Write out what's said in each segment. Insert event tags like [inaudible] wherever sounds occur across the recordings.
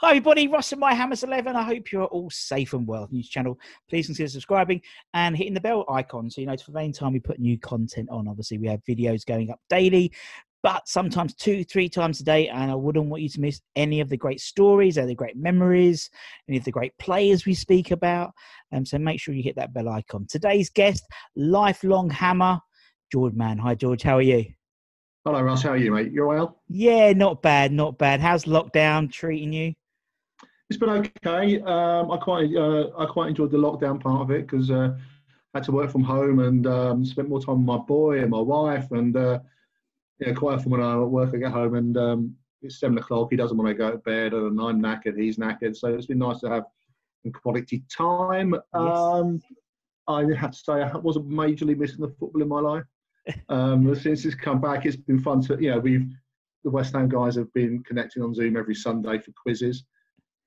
Hi everybody, Russ and my Hammers 11. I hope you're all safe and well. News channel, please consider subscribing and hitting the bell icon so you know for any time we put new content on. Obviously, we have videos going up daily, but sometimes two, three times a day. And I wouldn't want you to miss any of the great stories, any of the great memories, any of the great players we speak about. Um, so make sure you hit that bell icon. Today's guest, lifelong Hammer, George Mann. Hi George, how are you? Hello, Russ. How are you, mate? You well? Yeah, not bad, not bad. How's lockdown treating you? It's been okay. Um, I quite uh, I quite enjoyed the lockdown part of it because uh, I had to work from home and um, spent more time with my boy and my wife and uh, yeah, quite often when I'm at work I get home and um, it's seven o'clock. He doesn't want to go to bed and I'm knackered. He's knackered. So it's been nice to have some quality time. Um, I have to say I wasn't majorly missing the football in my life. [laughs] Um, since it's come back, it's been fun to you know we've the West Ham guys have been connecting on Zoom every Sunday for quizzes.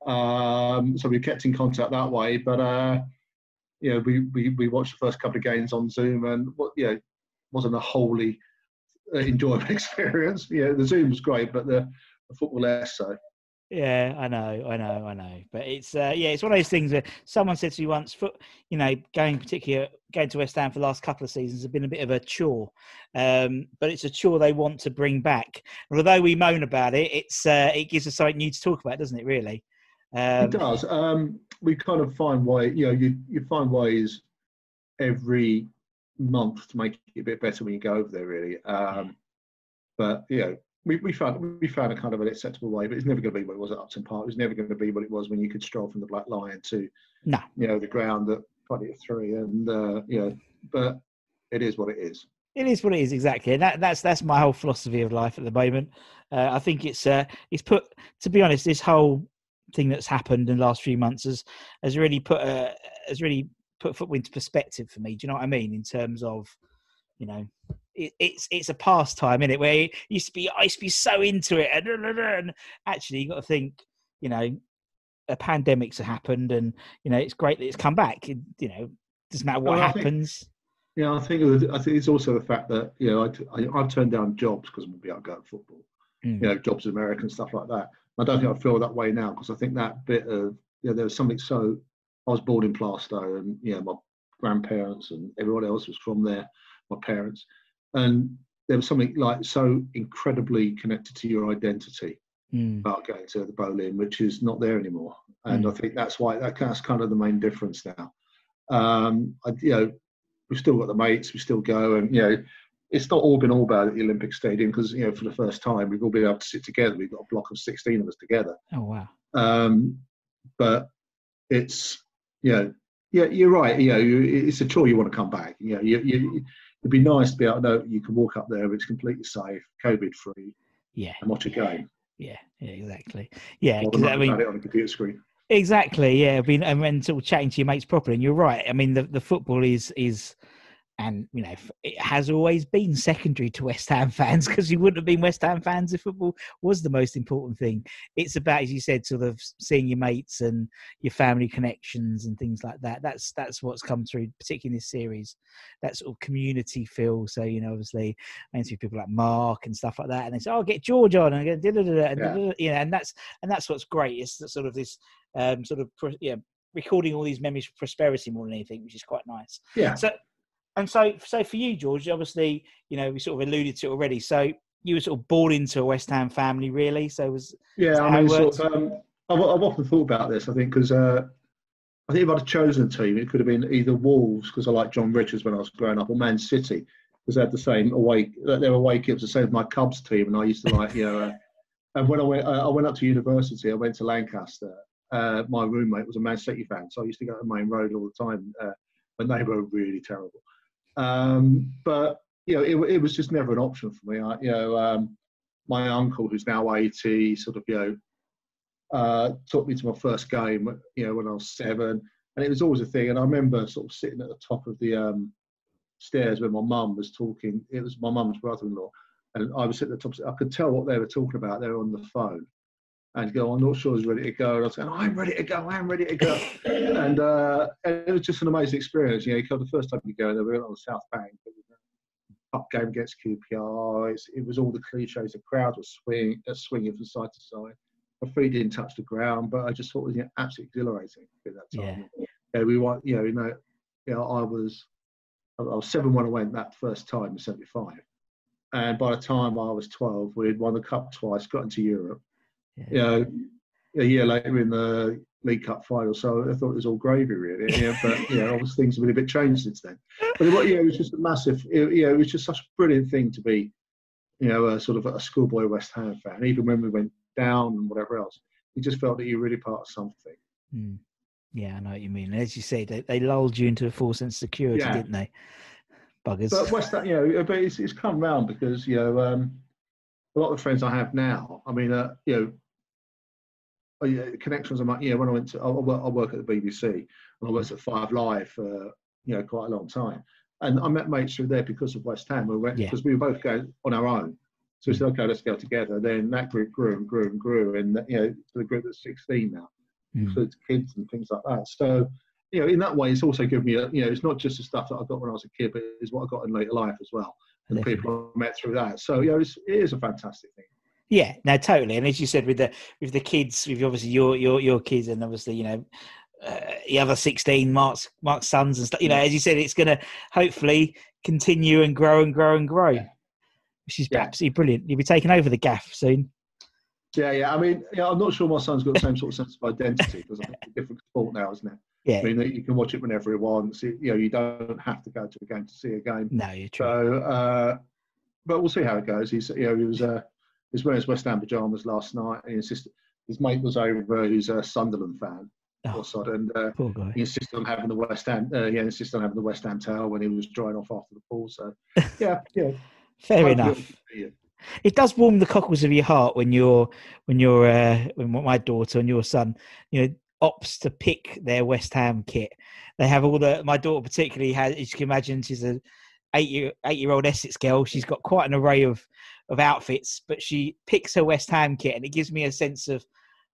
Um, so we kept in contact that way. But uh, you know, we, we we watched the first couple of games on Zoom, and what you know wasn't a wholly uh, enjoyable [laughs] experience. You know, the Zoom was great, but the, the football less so. Yeah, I know, I know, I know. But it's uh, yeah, it's one of those things where someone said to me once, foot, you know, going particular going to West Ham for the last couple of seasons has been a bit of a chore, um, but it's a chore they want to bring back. And although we moan about it, it's uh, it gives us something new to talk about, doesn't it? Really. Um, it does. Um, we kind of find way, you know, you you find ways every month to make it a bit better when you go over there, really. Um, but you know, we, we found we found a kind of an acceptable way, but it's never going to be what it was at Upton Park. It's never going to be what it was when you could stroll from the Black Lion to, no, you know, the ground at twenty three, and uh, you know, but it is what it is. It is what it is exactly, and that, that's that's my whole philosophy of life at the moment. Uh, I think it's uh, it's put to be honest, this whole thing that's happened in the last few months has has really put a has really put football into perspective for me. Do you know what I mean? In terms of, you know, it, it's it's a pastime, in it? Where it used to be, I used to be so into it, and, and actually, you got to think, you know, a pandemic's happened, and you know, it's great that it's come back. It, you know, doesn't matter what Well, I think- happens. Yeah, I think it was, I think it's also the fact that you know I, I, I've turned down jobs because I'm going to be out to go football. Mm. You know, jobs in America and stuff like that. I don't think I feel that way now because I think that bit of you know there was something so. I was born in Plaistow, and you know my grandparents and everyone else was from there, my parents, and there was something like so incredibly connected to your identity Mm. about going to the Boleyn, which is not there anymore. And I think that's why that, that's kind of the main difference now. Um, I, you know, we've still got the mates, we still go, and you know, it's not all been all bad at the Olympic Stadium because you know for the first time we've all been able to sit together. We've got a block of sixteen of us together. Oh wow. Um, but it's you know, yeah, you're right. You know, you, it's a chore. You want to come back. You know, you, you, it'd be nice to be able to know you can walk up there. It's completely safe, COVID free, Yeah. and watch a game. Yeah. Yeah. Exactly. Yeah. Rather 'cause, than I mean, it on a computer screen. Exactly. Yeah. I mean, and then sort of chatting to your mates properly. And you're right. I mean, the, the football is is and you know it has always been secondary to West Ham [laughs] fans because you wouldn't have been West Ham fans if football was the most important thing. It's about, as you said, sort of seeing your mates and your family connections and things like that. That's that's what's come through, particularly in this series. That sort of community feel. So you know, obviously, I interview people like Mark and stuff like that, and they say, "Oh, get George on," and I go, "Da-da-da-da," and Yeah. you know, and that's and that's what's great. It's sort of this um, sort of yeah, recording all these memories of prosperity more than anything, which is quite nice. Yeah. So, and so, so for you, George, obviously, you know, we sort of alluded to it already. So you were sort of born into a West Ham family, really. So it was Yeah, I mean, sort of, um, I've, I've often thought about this. I think because uh, I think if I'd have chosen a team, it could have been either Wolves because I like John Richards when I was growing up, or Man City because they had the same away. Their away kit was the same as my Cubs team, and I used to like, you know. Uh, and when I went, uh, I went up to university. I went to Lancaster. Uh, my roommate was a Man City fan, so I used to go to Maine Road all the time uh, when they were really terrible. Um, but you know, it, it was just never an option for me. I, you know, um, my uncle, who's now 80, sort of, you know, uh, took me to my first game, you know, when I was seven. And it was always a thing. And I remember sort of sitting at the top of the um, stairs when my mum was talking. It was my mum's brother in law. And I was sitting at the top. I could tell what they were talking about. They were on the phone. And go, I'm not sure he's ready to go. And I was saying, I'm ready to go. I'm ready to go. [laughs] and, uh, and it was just an amazing experience. You know, the first time you go, they were on the South Bank. It was a Cup game against QPR. It's, it was all the cliches. The crowd was swinging, uh, swinging from side to side. My feet didn't touch the ground, but I just thought it was you know, absolutely exhilarating at that time. Yeah. we want, you know, you know, you know, I was, I was seven when I went that first time in '75, and by the time I was 12, we had won the cup twice, got into Europe. Know, a year later in the League Cup final, so I thought it was all gravy, really. Yeah, but yeah, obviously things have been a bit changed since then. But it, yeah, it was just a massive. It, you know, it was just such a brilliant thing to be, you know, a sort of a schoolboy West Ham fan. Even when we went down and whatever else, you just felt that you were really part of something. Mm. Yeah, I know what you mean. As you say, they, they lulled you into a false sense of security, Yeah. didn't they? Buggers. But West Ham, you know, but it's, it's come round because you know um, a lot of the friends I have now. I mean, uh, you know, uh, connections. I'm like, know, when I went to, I, I work, I work at the BBC and I worked at Five Live for you know quite a long time, and I met mates through there because of West Ham. We went Yeah. because we were both going on our own. So we said, okay, let's go together. Then that group grew and grew and grew, and you know, to the group that's 16 now Mm. includes kids and things like that. So, you know, in that way, it's also given me, a, you know, it's not just the stuff that I got when I was a kid, but it's what I got in later life as well, and people I met through that. So, yeah, it's, it is a fantastic thing. Yeah, no, totally. And as you said, with the with the kids, with obviously your your your kids, and obviously you know uh, the other sixteen, Mark's Mark's sons and stuff. You know, as you said, it's going to hopefully continue and grow and grow and grow, which is absolutely brilliant. You'll be taking over the gaff soon. Yeah, yeah. I mean, yeah, I'm not sure my son's got the same sort of sense of identity because I think it's a different sport now, isn't it? Yeah. I mean, you can watch it whenever he wants. You know, you don't have to go to a game to see a game. No, you're true. So, uh, but we'll see how it goes. He's, you know, he was, uh, he was wearing his West Ham pajamas last night. And he insisted, his mate was over, who's a Sunderland fan. Also, and uh, Oh, Poor guy. he insisted on having the West Ham. Uh, yeah, insisted on having the West Ham towel when he was drying off after the pool. So, [laughs] yeah, yeah. Fair Hopefully enough. it. It does warm the cockles of your heart when you're when you're uh, when my daughter and your son, you know, opts to pick their West Ham kit. They have all the. My daughter particularly has. As you can imagine, she's a eight year eight year old Essex girl. She's got quite an array of of outfits, but she picks her West Ham kit, and it gives me a sense of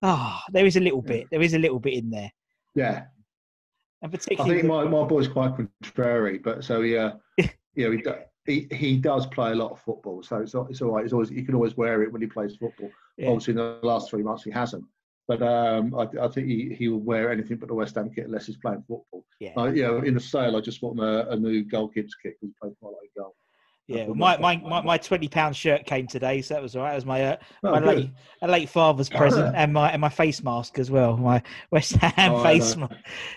ah, there is a little bit. There is a little bit in there, Yeah. and particularly, I think my, my boy's quite contrary, but so yeah, [laughs] yeah, know, he, he he does play a lot of football, so it's it's all right. It's always you can always wear it when he plays football. Yeah. Obviously, in the last three months he hasn't, but um, I, I think he, he will wear anything but the West Ham kit unless he's playing football. Yeah. Uh, you know, in the sale, I just want a, a new goal Gibbs kit because he plays quite like goal. Yeah, well, my, my, my, my twenty pound shirt came today, so that was all right. That was my uh, Oh, my good. late a late father's present, [laughs] and my and my face mask as well. My [laughs] West Ham Oh, face mask,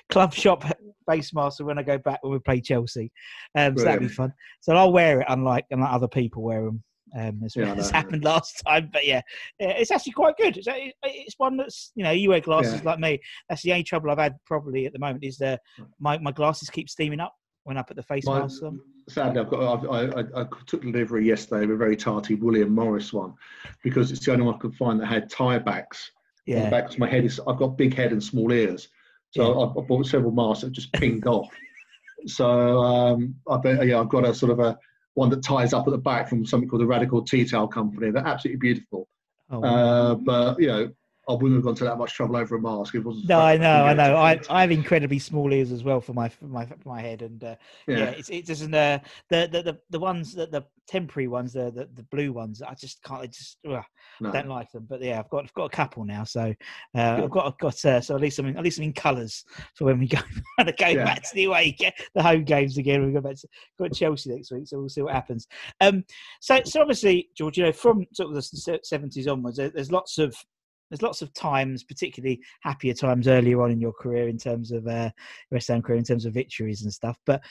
club shop face mask. When I go back when we play Chelsea, um, so that'd be fun. So I'll wear it, unlike unlike other people wear them. Um, as Yeah, [laughs] know, happened last time, but yeah, yeah, it's actually quite good. It's, it's one that's you know you wear glasses Yeah. like me. That's the only trouble I've had probably at the moment is the my, my glasses keep steaming up when I put the face My- mask on. Sadly, I've got. I've, I, I, I took delivery yesterday of a very tarty William Morris one because it's the only one I could find that had tie backs. Yeah. the back 'cause my head is. I've got big head and small ears, so I, I bought several masks that just pinged off. So um, I bet yeah, I've got a sort of a one that ties up at the back from something called the Radical Tea Towel Company. They're absolutely beautiful. Oh, Uh, but you know, I wouldn't have gone to that much trouble over a mask. It wasn't. No, I know, I know. I, I have incredibly small ears as well for my for my for my head, and uh, yeah. Yeah. it's it doesn't uh, the, the the the ones that the temporary ones, the, the the blue ones. I just can't. I just ugh, No. don't like them. But yeah, I've got I've got a couple now, so uh, I've got I've got uh, so at least I'm in, at least I'm in colours for when we go [laughs] to go Yeah. back to the away the home games again. We go back to got Chelsea next week, so we'll see what happens. Um, so so obviously, George, you know, from sort of the seventies onwards, there's lots of there's lots of times, particularly happier times earlier on in your career in terms of uh, West Ham career, in terms of victories and stuff. But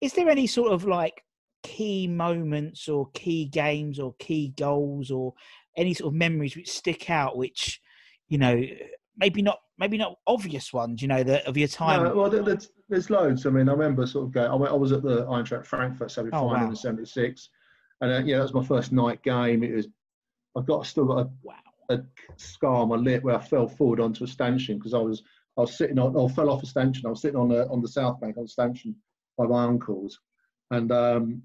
is there any sort of like key moments or key games or key goals or any sort of memories which stick out, which you know maybe not maybe not obvious ones, you know, that of your time? No, well, there's, there's loads. I mean, I remember sort of going. I, went, I was at the Eintracht Frankfurt semi final Oh, wow. in '76, and uh, yeah, that was my first night game. It was. I've got still got a, a scar on my lip where I fell forward onto a stanchion because I was I was sitting on or fell off a stanchion. I was sitting on the on the south bank on a stanchion by my uncles, and um,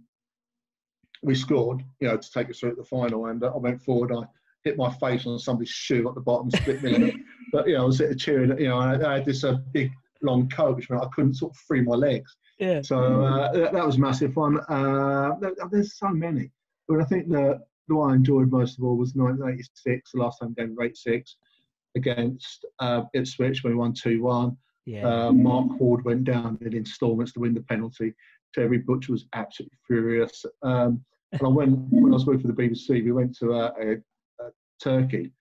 we scored. You know, to take us through at the final, and uh, I went forward. I hit my face on somebody's shoe at the bottom, split me. [laughs] but you know, I was sitting cheering. You know, I, I had this uh, big long coat, which meant I couldn't sort of free my legs. Yeah. So uh, that, that was massive fun. Uh, there- there's so many, but I think the the one I enjoyed most of all was 1986, the last time game rate six against uh, Ipswich when we won two one. Yeah. Uh, Mark Ward went down in instalments to win the penalty. Terry Butcher was absolutely furious. Um, and I went when I was working for the BBC. We went to uh, a, a Turkey,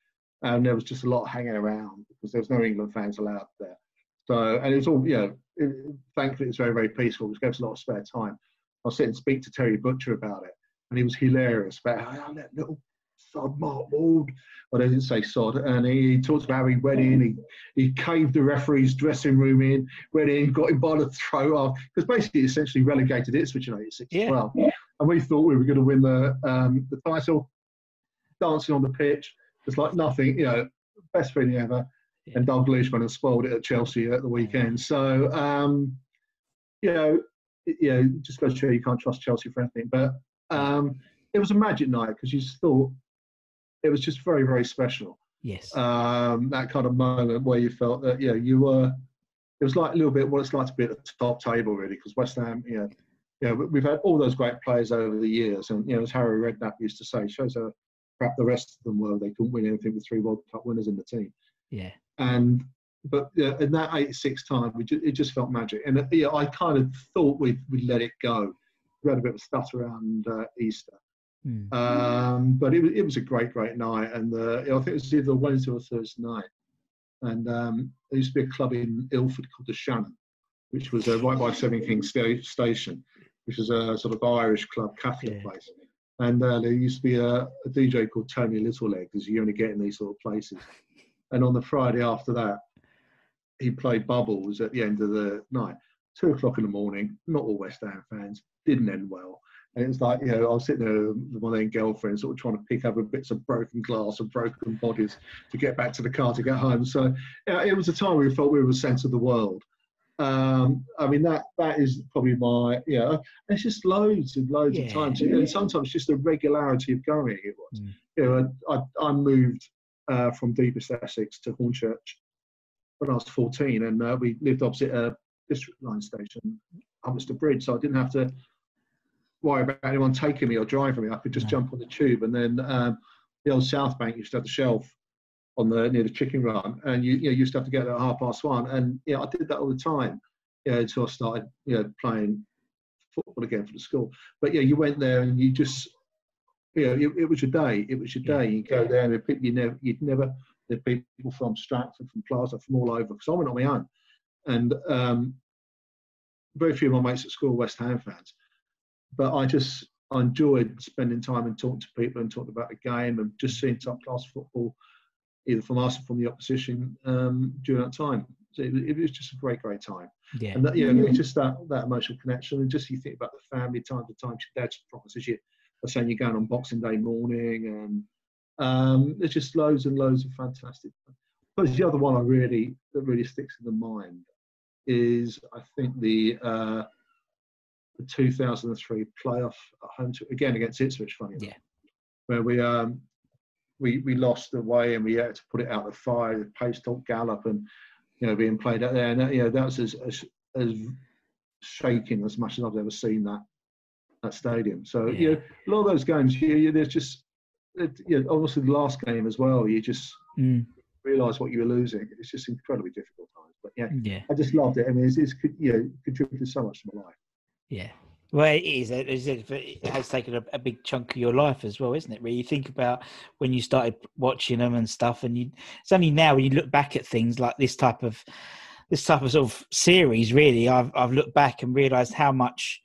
and there was just a lot hanging around because there was no England fans allowed there. So, and it was all, you know, it, thankfully it was very, very peaceful, which gave us a lot of spare time. I was sitting and speak to Terry Butcher about it, and he was hilarious about how that little sod Mark Ward, well, they didn't say sod, and he, he talked about how he went in, he, he caved the referee's dressing room in, went in, got him by the throat off, because basically essentially relegated Ipswich in 86 Yeah. as well. And we thought we were going to win the um, the title, dancing on the pitch, just like nothing, you know, best feeling ever. And Dalglish went and spoiled it at Chelsea at the weekend. So, um, you know, it- you know, just goes to show you can't trust Chelsea for anything. But um, it was a magic night because you just thought it was just very, very special. Yes. Um, that kind of moment where you felt that, you know, you were, it was like a little bit what it's like to be at the top table, really, because West Ham, you know, you know, we- we've had all those great players over the years. And, you know, as Harry Redknapp used to say, shows how crap the rest of them were. They couldn't win anything with three World Cup winners in the team yeah. and but yeah, in that 86 time we ju- it just felt magic and uh, yeah i kind of thought we'd, we'd let it go we had a bit of a stutter around uh, easter Hmm. um, but it was, it was a great great night and uh, i think it was either wednesday or thursday night and um, there used to be a club in ilford called the shannon which was uh, right by seven kings sta- station which was a sort of irish club catholic Yeah. place and uh, there used to be a, a dj called tony littleleg as you only get in these sort of places and on the Friday after that, he played bubbles at the end of the night. Two o'clock in the morning, not all West Ham fans, didn't end well. And it was like, you know, I was sitting there with my then girlfriend, sort of trying to pick up bits of broken glass and broken bodies to get back to the car to get home. So yeah, it was a time where we felt we were the centre of the world. Um, I mean, that that is probably my, you know, there's just loads and loads Yeah. of times. And sometimes just the regularity of going it was. Mm. You know, I, I moved uh, from deepest Essex to Hornchurch when I was 14, and uh, we lived opposite a district line station, Upminster Bridge, so I didn't have to worry about anyone taking me or driving me. I could just No. jump on the tube, and then um, the old South Bank used to have the shelf on the near the chicken run, and you, you know, used to have to get there at half past one, and yeah, I did that all the time, you know, until I started, you know, playing football again for the school. But yeah, you went there and you just you know, it, it was your day. It was your day. You go there and people you never, you'd never. There people from Stratford, from Plaistow, from all over. Because I went on my own, and um, very few of my mates at school were West Ham fans. But I just I enjoyed spending time and talking to people and talking about the game and just seeing top class football, either from us or from the opposition um, during that time. So it, was- it was just a great, great time. Yeah. And that, you know, it's just that that emotional connection, and just you think about the family time to time. Your dad promises you, are saying you're going on Boxing Day morning, and um, there's just loads and loads of fantastic. But the other one I really that really sticks in the mind is I think the uh, the 2003 playoff at home to, again against Ipswich. Funny, enough, Yeah. where we um we we lost away and we had to put it out the fire. The pace talk gallop and you know being played out there, and that, you know that was as, as as shaking as much as I've ever seen that that stadium. So you know a lot of those games, you, you, there's just it, you know, obviously the last game as well. You just Mm. realise what you were losing. It's just incredibly difficult times. But yeah, Yeah. I just loved it. I mean, it's, it's you know contributed so much to my life. Yeah. Well, it is. It, has taken a, a big chunk of your life as well, isn't it? Where you think about when you started watching them and stuff, and you, it's only now when you look back at things like this type of this type of sort of series. Really, I've I've looked back and realised how much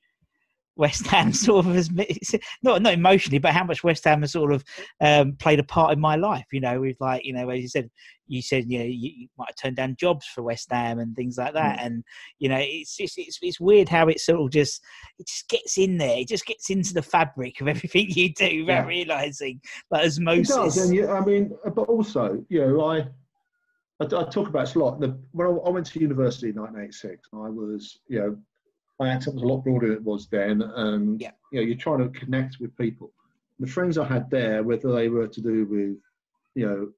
West Ham [laughs] sort of has not not emotionally, but how much West Ham has sort of um, played a part in my life. You know, with like you know, as you said, you said you know you, you might have turned down jobs for West Ham and things like that, and you know, it's just it's it's weird how it sort of just it just gets in there. It just gets into the fabric of [laughs] everything you do without Yeah. realizing like It does, and you, I mean, but also, you know, I I, I talk about this a lot. The, when I, I went to university in 1986, I was, you know, my accent was a lot broader than it was then, and Yeah. you know, you're trying to connect with people. The friends I had there, whether they were to do with, you know,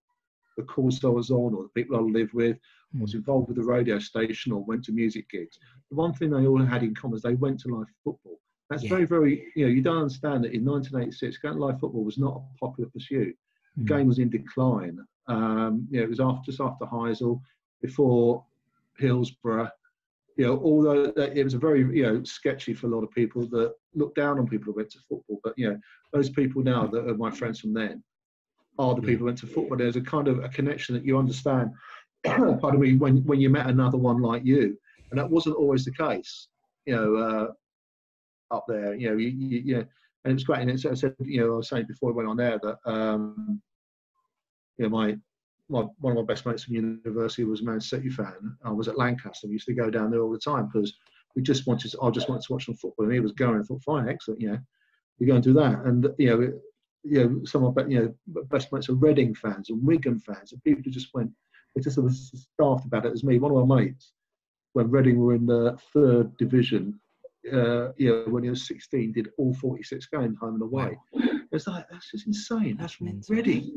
the course I was on or the people I lived with, was involved with the radio station or went to music gigs. The one thing they all had in common is they went to live football. That's Yeah. very, very, you know, you don't understand that in 1986, going to live football was not a popular pursuit. The Mm. game was in decline. Um, you know, it was after, just after Heysel, before Hillsborough. You know, although it was a very, you know, sketchy for a lot of people that looked down on people who went to football. But you know, those people now that are my friends from then are the people who went to football. There's a kind of a connection that you understand. [clears throat] pardon me, when when you met another one like you, and that wasn't always the case. You know, uh, up there, you know, you, you, you know, and it was great. And it's, I said, you know, I was saying before I went on there that, um, you know, my, my one of my best mates from university was a Man City fan. I was at Lancaster. We used to go down there all the time because we just wanted, to, I just wanted to watch some football, and he was going. I thought, fine, excellent, you know, we go and do that. And you know, it- you know, some of my you know best mates are Reading fans and Wigan fans, and people who just went. They just sort of daft about it as me. One of my mates, when Reading were in the third division, uh, you know, when he was 16, did all 46 games home and away. It's like that's just insane. That's. Reading.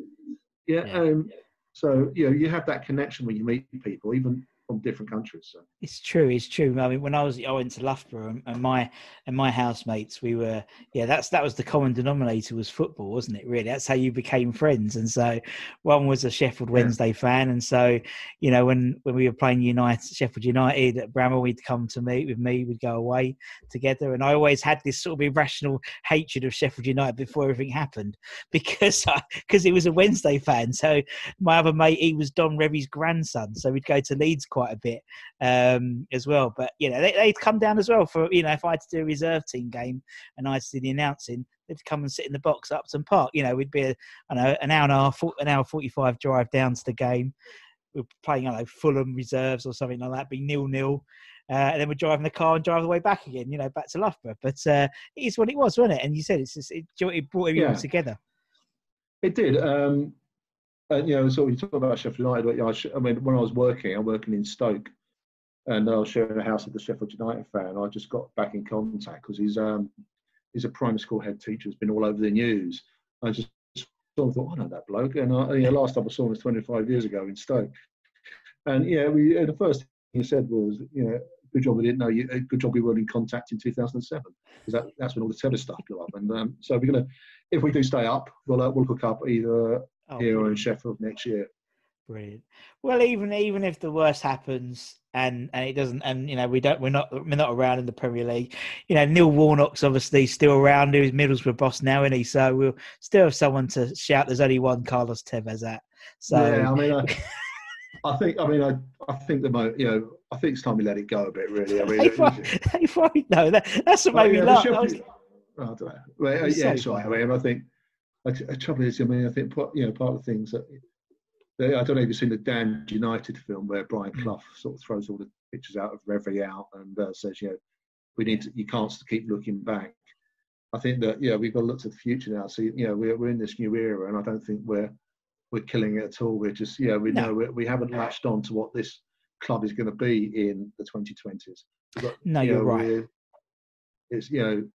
Yeah. Yeah. Um, so you know, you have that connection when you meet people, even from different countries. So. It's true. It's true. I mean, when I was I went to Loughborough and, and my and my housemates, we were yeah. That's that was the common denominator was football, wasn't it? Really, that's how you became friends. And so, one was a Sheffield Wednesday fan, and so you know when when we were playing United, Sheffield United at Bramall, he'd come to meet with me. We'd go away together, and I always had this sort of irrational hatred of Sheffield United before everything happened [laughs] because because he was a Wednesday fan. So my other mate, he was Don Revie's grandson, so we'd go to Leeds quite a bit um, as well. But you know, they, they'd come down as well for you know if I had to do a reserve team game and I had to do the announcing, they'd come and sit in the box at Upton Park. You know, we'd be a, I don't know an hour and a half, an hour forty five drive down to the game. We're playing, I don't know, Fulham reserves or something like that, be nil nil. Uh, and then we're driving the car and drive the way back again, you know, back to Loughborough. But uh, it is what it was, wasn't it? And you said it's just, it, it brought everyone Yeah. together. It did. Um, and, you know, so you talk about Sheffield United. I, I mean, when I was working, I'm working in Stoke, and I was sharing a house with the Sheffield United fan. I just got back in contact because he's um, he's a primary school head teacher. Has been all over the news. I just sort of thought, I know that bloke. And I, you know, last time I saw him was 25 years ago in Stoke. And yeah, we and the first thing he said was, you know, good job we didn't know you. uh, Good job we weren't in contact in 2007 because that, that's when all the terror stuff blew up. And um, so we're gonna, if we do stay up, we'll uh, we'll hook up either Oh, here or in Sheffield next year. Brilliant. Well, even even if the worst happens and and it doesn't, and you know we don't, we're not we're not around in the Premier League. You know, Neil Warnock's obviously still around. Who's Middlesbrough boss now, isn't he? So we'll still have someone to shout. There's only one Carlos Tevez at. So yeah, I mean, I, [laughs] I think, I mean, I, I think the mo, you know, I think it's time we let it go a bit, really. I mean, Hey, it- right, hey, right, no, that, that's what Oh, made me yeah, laugh. the I was- Sheffield- oh, I don't know. Well, yeah, so sure. I mean, I think the trouble is, I mean, I think part- you know part of the things that they, I don't know if you've seen the Damned United film where Brian Mm. Clough sort of throws all the pictures out of Revie out and uh, says, you know, we need to, you can't keep looking back. I think that yeah, we've got to look to the future now. So you know, we're we're in this new era, and I don't think we're we're killing it at all. We're just yeah, we No. know we, we haven't latched on to what this club is going to be in the 2020s. But, No, you you're right. It's you know,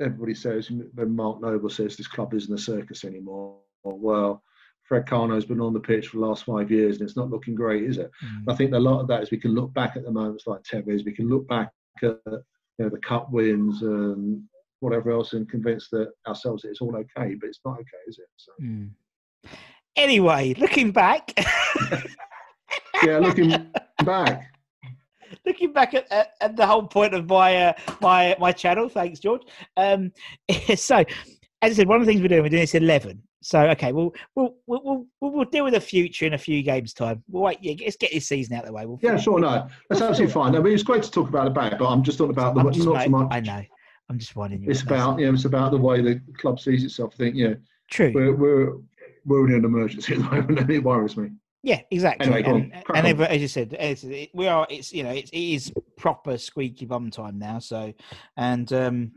everybody says when Mark Noble says this club isn't a circus anymore. Well, Fred Karno's been on the pitch for the last five years, and it's not looking great, is it? Mm. I think a lot of that is we can look back at the moments like Tevez, we can look back at you know the cup wins and whatever else, and convince that ourselves that it's all okay, but it's not okay, is it? So, Mm. Anyway, looking back, [laughs] yeah, looking [laughs] back, looking back at, at, at the whole point of my uh, my my channel. Thanks, George. Um, [laughs] so, as I said, one of the things we're doing, we're doing this eleven. So, okay, we'll we'll we'll we'll, we'll, we'll deal with the future in a few games' time. We'll wait. Yeah, let's get this season out of the way. We'll yeah, sure, no, that's absolutely fine. I mean, it's great to talk about the back, but I'm just talking about the not so much. I know. I'm just you. It's about you know, it's about the way the club sees itself. I think yeah. True. we're we're we're in an emergency [laughs] at the moment, and it worries me. Yeah, exactly. Anyway, go on. and and ever, as you said, it, we are. It's you know, it's, it is proper squeaky bum time now. So, and um,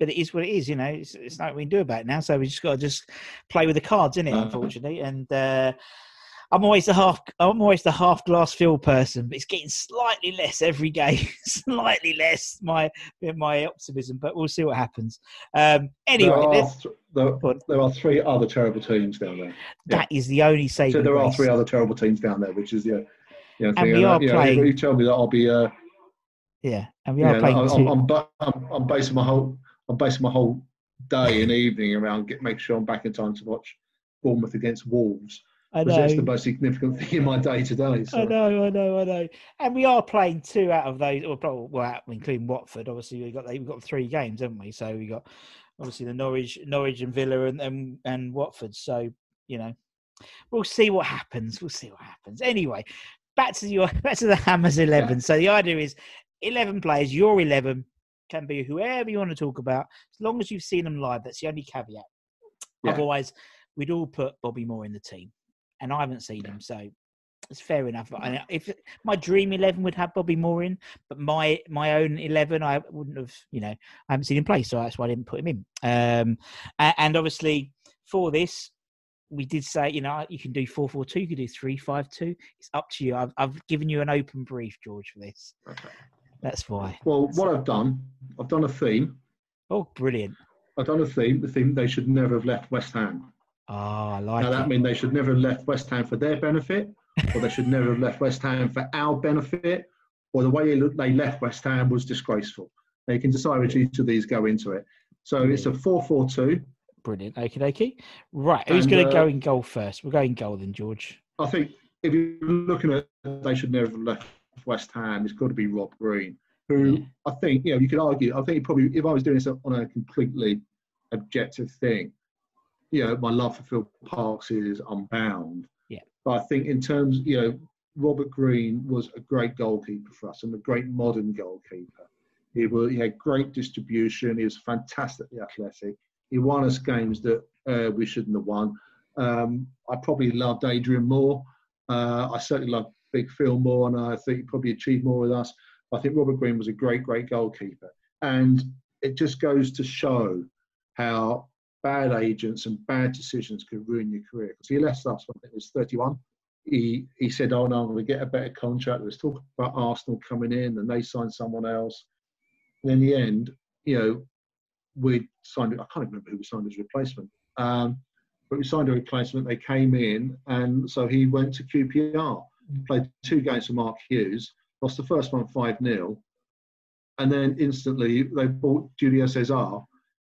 but it is what it is. You know, it's, it's we can do about it now. So we just got to just play with the cards, in it, Uh-huh. unfortunately. And uh, I'm always the half. I'm always the half glass filled person, but it's getting slightly less every game. [laughs] slightly less my my optimism, but we'll see what happens. Um, anyway, there are, th- there, there are three other terrible teams down there. that is the only saving. So there are three other terrible teams down there, which is you know, And we are you know, playing- you tell me that I'll be uh, Yeah, and we yeah, are playing. I'm, two- I'm, I'm, I'm, I'm basing my whole I'm basing my whole day and evening around get make sure I'm back in time to watch Bournemouth against Wolves. I because That's the most significant thing in my day today. So. I know, I know, I know. And we are playing two out of those, or probably, well, including Watford. Obviously, we got we've got three games, haven't we? So we got obviously the Norwich, Norwich and Villa, and and, and Watford. So you know, we'll see what happens. We'll see what happens. Anyway, back to your [laughs] back to the Hammers eleven. So the idea is eleven players. Your eleven can be whoever you want to talk about, as long as you've seen them live. That's the only caveat. Yeah. Otherwise, we'd all put Bobby Moore in the team, and I haven't seen him, so it's fair enough. I, if my dream eleven would have Bobby Moore in, but my my own eleven, I wouldn't have. You know, I haven't seen him play, so that's why I didn't put him in. Um, and, and obviously for this, we did say, you know, you can do four four two, you can do three five two. It's up to you. I've I've given you an open brief, George, for this. Okay. That's why. Well, what I've done, I've done a theme. Oh, brilliant! I've done a theme. The theme they should never have left West Ham. Oh, I like now it. that means they should never have left West Ham for their benefit, or they should never have left West Ham for our benefit, or the way they left West Ham was disgraceful. They can decide which each of these go into it. So it's a four-four-two. Brilliant. Okie dokie. Right. Who's going to uh, go in goal first? We're going goal then, George. I think if you're looking at they should never have left West Ham, it's got to be Rob Green, who I think you know you could argue. I think he probably if I was doing this on a completely objective thing, you know, my love for Phil Parkes is unbound. Yeah. But I think in terms, you know, Robert Green was a great goalkeeper for us and a great modern goalkeeper. He, was, he had great distribution. He was fantastically athletic. He won us games that uh, we shouldn't have won. Um, I probably loved Adrian more. Uh, I certainly loved Big Phil more, and I think he probably achieved more with us. I think Robert Green was a great, great goalkeeper. And it just goes to show how bad agents and bad decisions could ruin your career. Because he left us when he was 31. He, he said, Oh, no, I'm going to get a better contract. Let's talk about Arsenal coming in and they signed someone else. And in the end, you know, we signed, I can't remember who we signed as replacement. Um, but we signed a replacement. They came in, and so he went to QPR, played two games for Mark Hughes, lost the first one 5 0. And then instantly they bought Julio Cesar,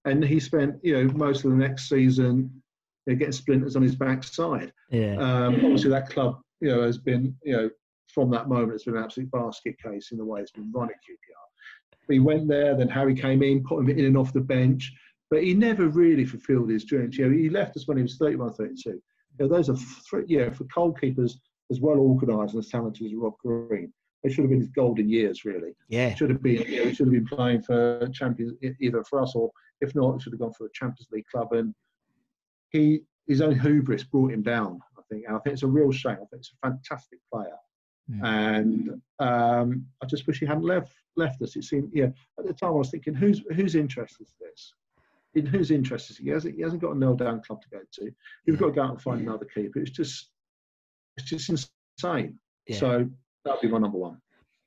and he spent you know most of the next season you know, getting splinters on his backside. Yeah. Um, obviously, that club you know has been you know from that moment it's been an absolute basket case in the way it's been run at QPR. But he went there, then Harry came in, put him in and off the bench, but he never really fulfilled his dreams. You know, he left us when he was 31, 32. You know, those are three, you know, for goalkeepers as well organised and as talented as Rob Green. They should have been his golden years, really. Yeah. Should have been, you know, should have been playing for Champions, either for us or, if not, he should have gone for a Champions League club. And he, his own hubris brought him down. I think. And I think it's a real shame. I think it's a fantastic player, and um, I just wish he hadn't left left us. It seemed, yeah. At the time, I was thinking, whose whose interest is this? In whose interest is he? He hasn't, he hasn't got a nail down club to go to. You've got to go out and find another keeper. It's just, it's just insane. Yeah. So that'd be my number one.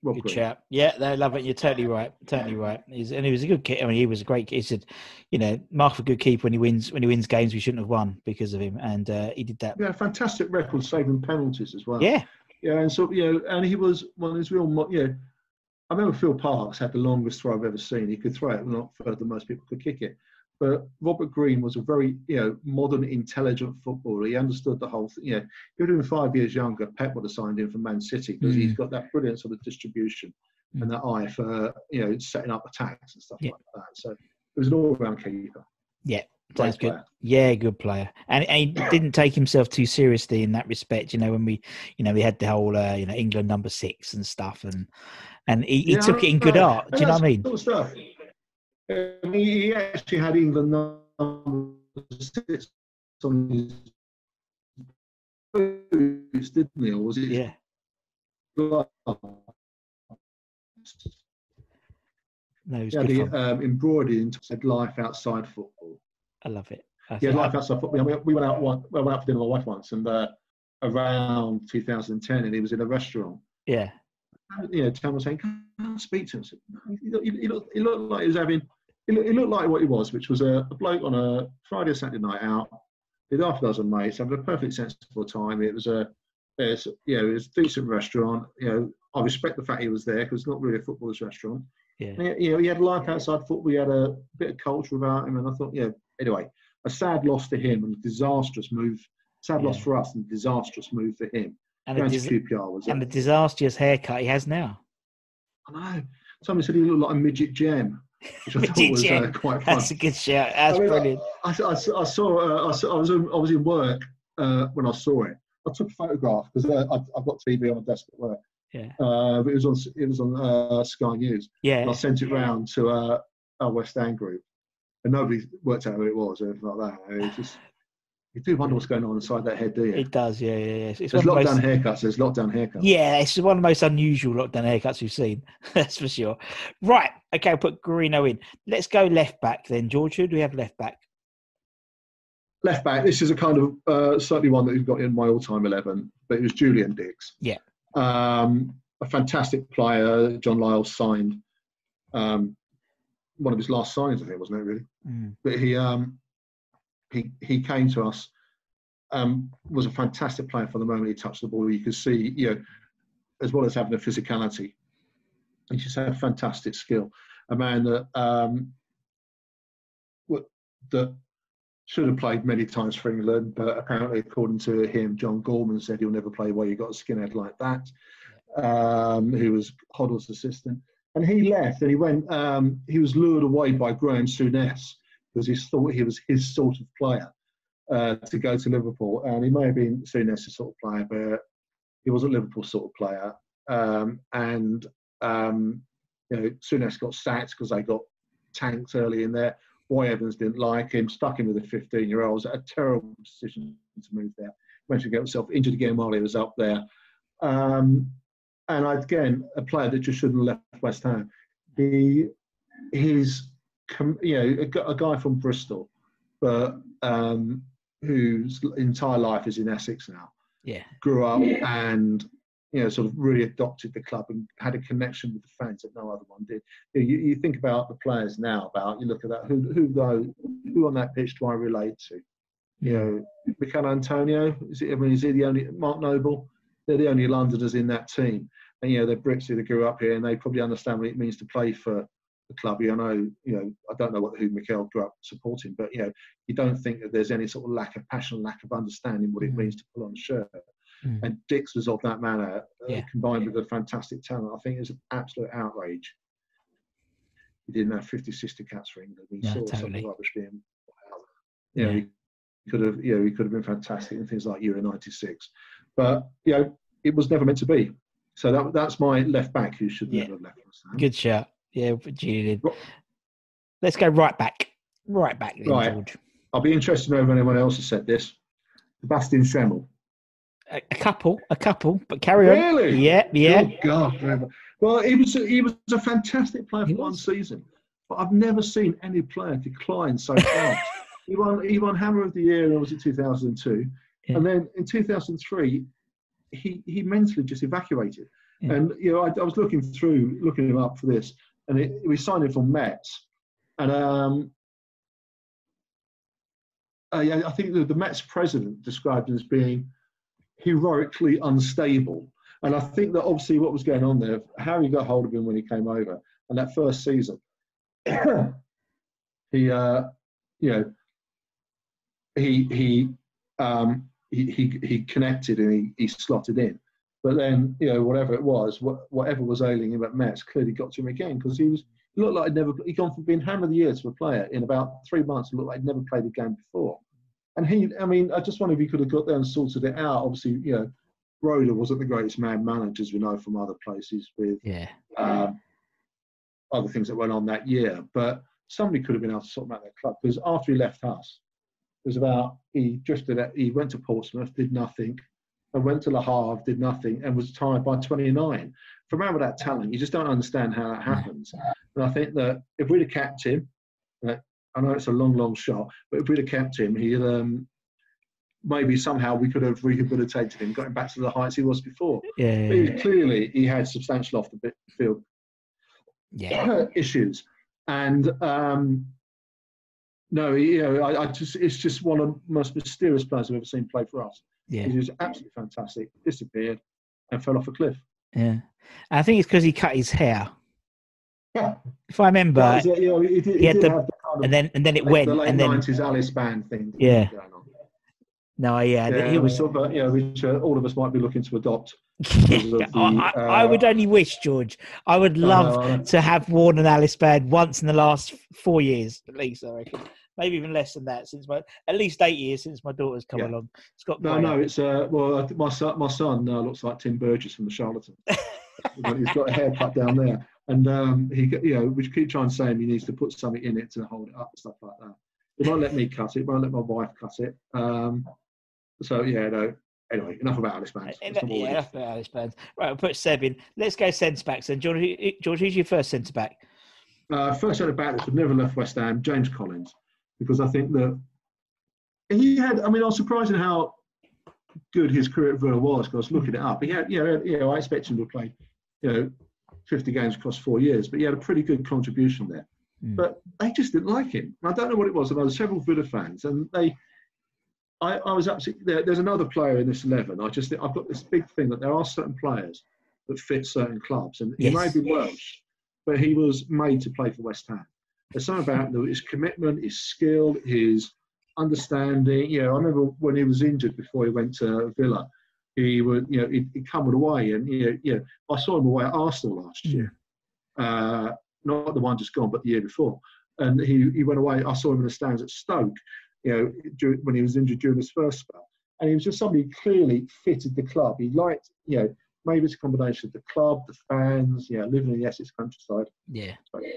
Rob Good Green. chap. Yeah, they love it. You're totally right. Totally right. He's, and he was a good kid. I mean, he was a great. kid. He said, you know, Mark a good keeper when he wins. When he wins games, we shouldn't have won because of him, and uh, he did that. Yeah, fantastic record saving penalties as well. Yeah, Yeah, and so you know, and he was one of his real, you know, I remember Phil Parkes had the longest throw I've ever seen. He could throw it not further than most people could kick it. But Robert Green was a very, you know, modern, intelligent footballer. He understood the whole thing. You know, if he would have been five years younger, Pep would have signed him for Man City because he's got that brilliant sort of distribution and that eye for, you know, setting up attacks and stuff Yeah. like that. So it was an all-round keeper. yeah. Sounds good. Yeah, good player, and, and he didn't take himself too seriously in that respect. You know, when we, you know, we had the whole, uh, you know, England number six and stuff, and and he, he Yeah, took it in good art. Do you know what I mean? Of stuff. He, actually had England number six on his boots, didn't he? Or was it? Yeah, gloves? no, He had it um, embroidered into said life outside football. I love it. I think- life outside football. We, we went out one, we went out for dinner with my wife once, and uh, around 2010, and he was in a restaurant. yeah, you know, Tam was saying, "Can I speak to him?" He, looked, he, looked, he looked like he was having, he looked, looked like what he was, which was a, a bloke on a Friday or Saturday night out with half a dozen mates, having a perfectly sensible time. It was a, it's, you know, it was a decent restaurant. You know, I respect the fact he was there because it's not really a footballer's restaurant. yeah, he- you know, he had life outside football. He had a bit of culture about him, and I thought, yeah. Anyway, a sad loss to him and a disastrous move. Sad loss for us and disastrous move for him. and a, dis- QPR was and a- the disastrous haircut he has now. I know. Somebody said he looked like a midget gem, which I thought was uh, quite fun. That's a good shout. That's I mean, brilliant. I, I, I saw, I, uh, I, saw I was in, I was in work uh, when I saw it. I took a photograph because uh, I've, I've got TV on my desk at work. Yeah, Uh, it was on it was on uh, Sky News. yeah. And I sent it round to uh, our West End group, and nobody worked out who it was or anything like that. It was just you do wonder what's going on inside that head, do you? It does. Yeah, yeah, yeah. It's There's one of the lockdown most- haircuts. There's lockdown haircuts. Yeah, it's one of the most unusual lockdown haircuts we've seen. [laughs] That's for sure. Right. Okay, I'll put Garino in. Let's go left back then, George. Who do we have left back? left back. This is a kind of uh, certainly one that we've got in my all-time eleven, but it was Julian Dicks. Yeah. Um, a fantastic player. John Lyall signed um, one of his last signings, I think, wasn't it? Really, Mm. but he um, he he came to us. Um, was a fantastic player from the moment he touched the ball. You could see, you know, as well as having a physicality, he just had a fantastic skill. A man that um, that should have played many times for England, but apparently, according to him, John Gorman said he'll never play where you got a skinhead like that, um, who was Hoddle's assistant. And he left and he went, um, he was lured away by Graham Souness because he thought he was his sort of player uh, to go to Liverpool. And he may have been Souness' sort of player, but he wasn't Liverpool's sort of player. Um, and, um, you know, Souness got sacked because they got tanked early in there. Roy Evans didn't like him, stuck him with a 15 year old. Was a terrible decision to move there. Managed to get himself injured again while he was up there. Um, and again, a player that just shouldn't have left West Ham. He, he's, you know, a, a guy from Bristol, but um, whose entire life is in Essex now. Yeah. Grew up and you know, sort of really adopted the club and had a connection with the fans that no other one did. You, you you think about the players now. About you look at that. Who who though? Who on that pitch do I relate to? You know, Michail Antonio. Is it? I mean, is he the only Mark Noble? They're the only Londoners in that team. And you know, they're Brits who grew up here, and they probably understand what it means to play for the club. You know, you know, I don't know what who Michail grew up supporting, but you know, you don't think that there's any sort of lack of passion, lack of understanding what it means to pull on a shirt. Mm. And Dicks was of that manner, uh, Yeah. combined with a fantastic talent. I think it's an absolute outrage. He didn't have 50 sister cats for England. We Yeah, saw totally. rubbish being. You know, Yeah. he could have, you know, he could have been fantastic in things like Euro '96, but you know, it was never meant to be. So that that's my left back who should Yeah. never have left Good shout. Yeah, Julian. Ro- Let's go right back. Right back, then, Right. George. I'll be interested to know if anyone else has said this. Sebastian Schemmel. A, a couple, a couple, but carry on. Really? Yeah, yeah. Good God. Well, he was a, he was a fantastic player for one season, but I've never seen any player decline so fast. [laughs] he won he won Hammer of the Year. Was in 2002, Yeah. and then in 2003, he he mentally just evacuated. Yeah. And you know, I, I was looking through, looking him up for this, and it, we signed him from Metz, and um, uh, yeah, I think the, the Metz president described him as being heroically unstable. And I think that obviously what was going on there, Harry got hold of him when he came over, and that first season, [coughs] he, uh, you know, he he um, he, he he connected and he, he slotted in. But then, you know, whatever it was, what, whatever was ailing him at Metz clearly got to him again because he was he looked like he'd never he'd gone from being hammer of the year to a player in about three months. It looked like he'd never played a game before. And he, I mean, I just wonder if he could have got there and sorted it out. Obviously, you know, Roeder wasn't the greatest man manager, as we know from other places with Yeah. um, other things that went on that year. But somebody could have been able to sort him out that club because after he left us, it was about he drifted. At, he went to Portsmouth, did nothing, and went to Le Havre, did nothing, and was tired by 29. For a man with that talent, you just don't understand how that happens. And I think that if we'd have kept him, uh, I know it's a long, long shot, but if we'd have kept him, he'd um, maybe somehow we could have rehabilitated him, got him back to the heights he was before. Yeah. But he- clearly, he had substantial off the field Yeah. [coughs] issues, and um, no, you know, I, I just it's just one of the most mysterious players I've ever seen play for us. Yeah. He was absolutely fantastic. Disappeared and fell off a cliff. Yeah. I think it's because he cut his hair. Yeah. If I remember, That was it, you know, he did- he he had the, the kind of- and then and then it like went, the and then 90s Alice band thing. Yeah. no, yeah, Yeah, he it was. sort of, uh, you know, which uh, all of us might be looking to adopt. [laughs] I, the, I, I uh, would only wish, George. I would love know. to have worn an Alice band once in the last four years, at least. I reckon, maybe even less than that. Since my at least eight years since my daughter's come Yeah. along. It's got No, no, a- it's uh, well, my son, my son uh, looks like Tim Burgess from the Charlatan. [laughs] He's got a haircut down there, and um, he, you know, we keep trying to say him he needs to put something in it to hold it up and stuff like that. He won't let me cut it. Won't let my wife cut it. Um, so yeah, no. Anyway, enough about Alice Banks. What we yeah, enough about Alice bands. Right, we'll put Seb in. Let's go centre backs then. George, George, who's your first centre back? Uh, first centre back that could never left West Ham, James Collins, because I think that he had. I mean, I was surprised at how good his career at Villa was. Because I was looking it up. He had, you know, you know, I expect him to play, you know, 50 games across four years, but he had a pretty good contribution there. Mm. But they just didn't like him. I don't know what it was. And there were several Villa fans, and they. I, I was absolutely. There, there's another player in this eleven. I just think I've got this big thing that there are certain players that fit certain clubs, and he may be Welsh, but he was made to play for West Ham. There's something about him, his commitment, his skill, his understanding. You know, I remember when he was injured before he went to Villa, he would, you know, he'd, he'd come away, and you know, you know, I saw him away at Arsenal last year, uh, not the one just gone, but the year before, and he he went away. I saw him in the stands at Stoke, you know, during, when he was injured during his first spell, and he was just somebody who clearly fitted the club. He liked, you know. Maybe it's a combination of the club, the fans, you know, living in the Essex countryside Yeah,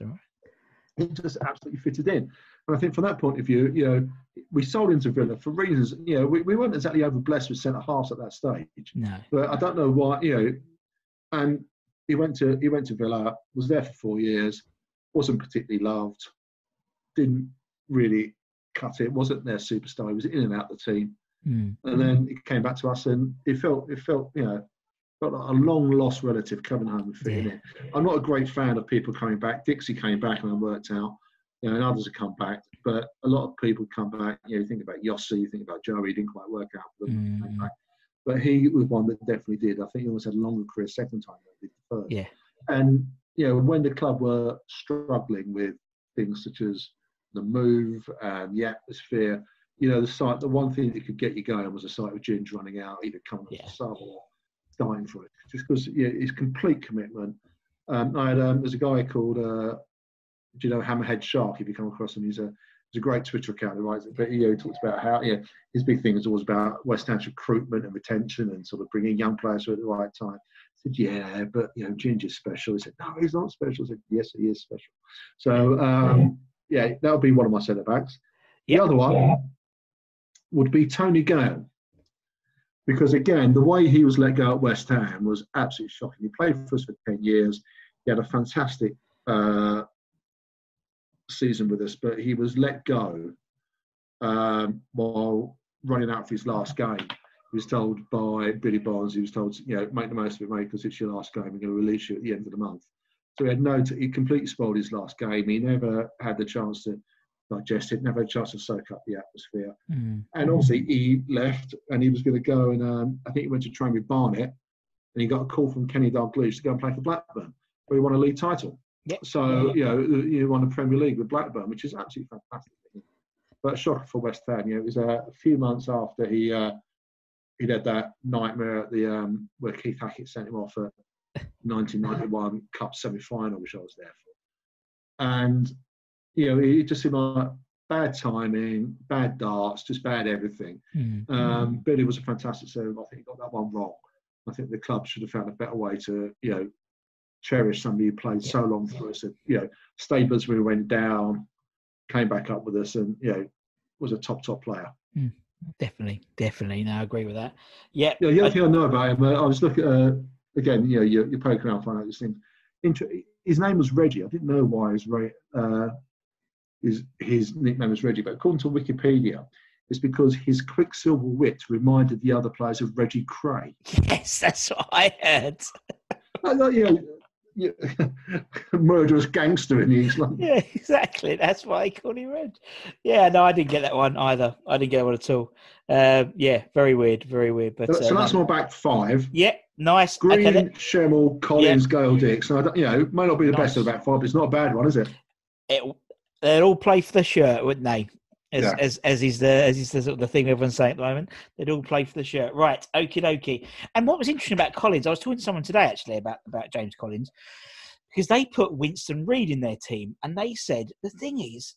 it's all right. he just absolutely fitted in. And I think from that point of view, you know, we sold into Villa for reasons, you know, we, we weren't exactly over blessed with centre halves at that stage. No. But I don't know why, you know, and he went to he went to Villa, was there for four years, wasn't particularly loved, didn't really cut it, wasn't their superstar, he was in and out of the team. Mm. And then he came back to us and it felt it felt, you know, like a long lost relative coming home and fitting Yeah. in. I'm not a great fan of people coming back. Dixie came back and I worked out, you know, and others have come back. But a lot of people come back. You know, you think about Yossi, you think about Joey, didn't quite work out for them. Mm. But he was one that definitely did. I think he almost had a longer career second time than he did the first. Yeah. And you know, when the club were struggling with things such as the move and the atmosphere, you know, the site, the one thing that could get you going was a sight with Ginge running out, either coming Yeah. the sub or dying for it. Just because yeah, his complete commitment. Um, I had um, there's a guy called uh, do you know Hammerhead Shark? If you come across him, he's a he's a great Twitter account who writes. But you know, he talks about how yeah, his big thing is always about West Ham's recruitment and retention and sort of bringing young players through at the right time. I said, yeah, but you know, Ginger's special. He said, no, he's not special. I said, yes, he is special. So um, yeah, that would be one of my centre backs. The other one would be Tony Gale. Because again, the way he was let go at West Ham was absolutely shocking. He played for us for 10 years. He had a fantastic uh, season with us, but he was let go um, while running out for his last game. He was told by Billy Bonds, he was told, you know, make the most of it, mate, because it's your last game. We're going to release you at the end of the month. So he had no, t- he completely spoiled his last game. He never had the chance to digest it, never had a chance to soak up the atmosphere. Mm. And obviously, he left and he was going to go and um, I think he went to train with Barnet and he got a call from Kenny Dalglish to go and play for Blackburn, where he won a league title. Yep. So, you know, you won the Premier League with Blackburn, which is absolutely fantastic. But a shocker for West Ham, you know, it was a few months after he uh, he'd had that nightmare at the um, where Keith Hackett sent him off at [laughs] 1991 Cup semi-final, which I was there for. And you know, it just seemed like bad timing, bad darts, just bad everything. Mm. Um, Billy was a fantastic server. I think he got that one wrong. I think the club should have found a better way to, you know, cherish somebody who played so long for us. And, you know, stayed with us when we went down, came back up with us, and you know, was a top top player. Mm. Definitely, definitely. No, I agree with that. Yeah. Yeah, the other thing I know about him, uh, I was looking uh, again. You know, you're, you're poking around finding out these things. Inter- his name was Reggie. I didn't know why his uh, his his nickname was Reggie, but according to Wikipedia, it's because his quicksilver wit reminded the other players of Reggie Kray. [laughs] Yes, that's what I heard. I know, you know, you- [laughs] murderous gangster in East London. [laughs] Yeah, exactly. That's why I called him Red. Yeah, no, I didn't get that one either. I didn't get that one at all. Uh, yeah, very weird, very weird. But so uh, that's no. my back five. yeah, nice. Green, Okay, Collins, Gale, Dicks. And I don't, you know, it may not be the best of the back five, but it's not a bad one, is it? it, they'd all play for the shirt, wouldn't they? As Yeah. as as is the as is the sort of the thing everyone's saying at the moment. They'd all play for the shirt, right? Okie dokie. And what was interesting about Collins, I was talking to someone today actually about about James Collins because they put Winston Reid in their team, and they said the thing is,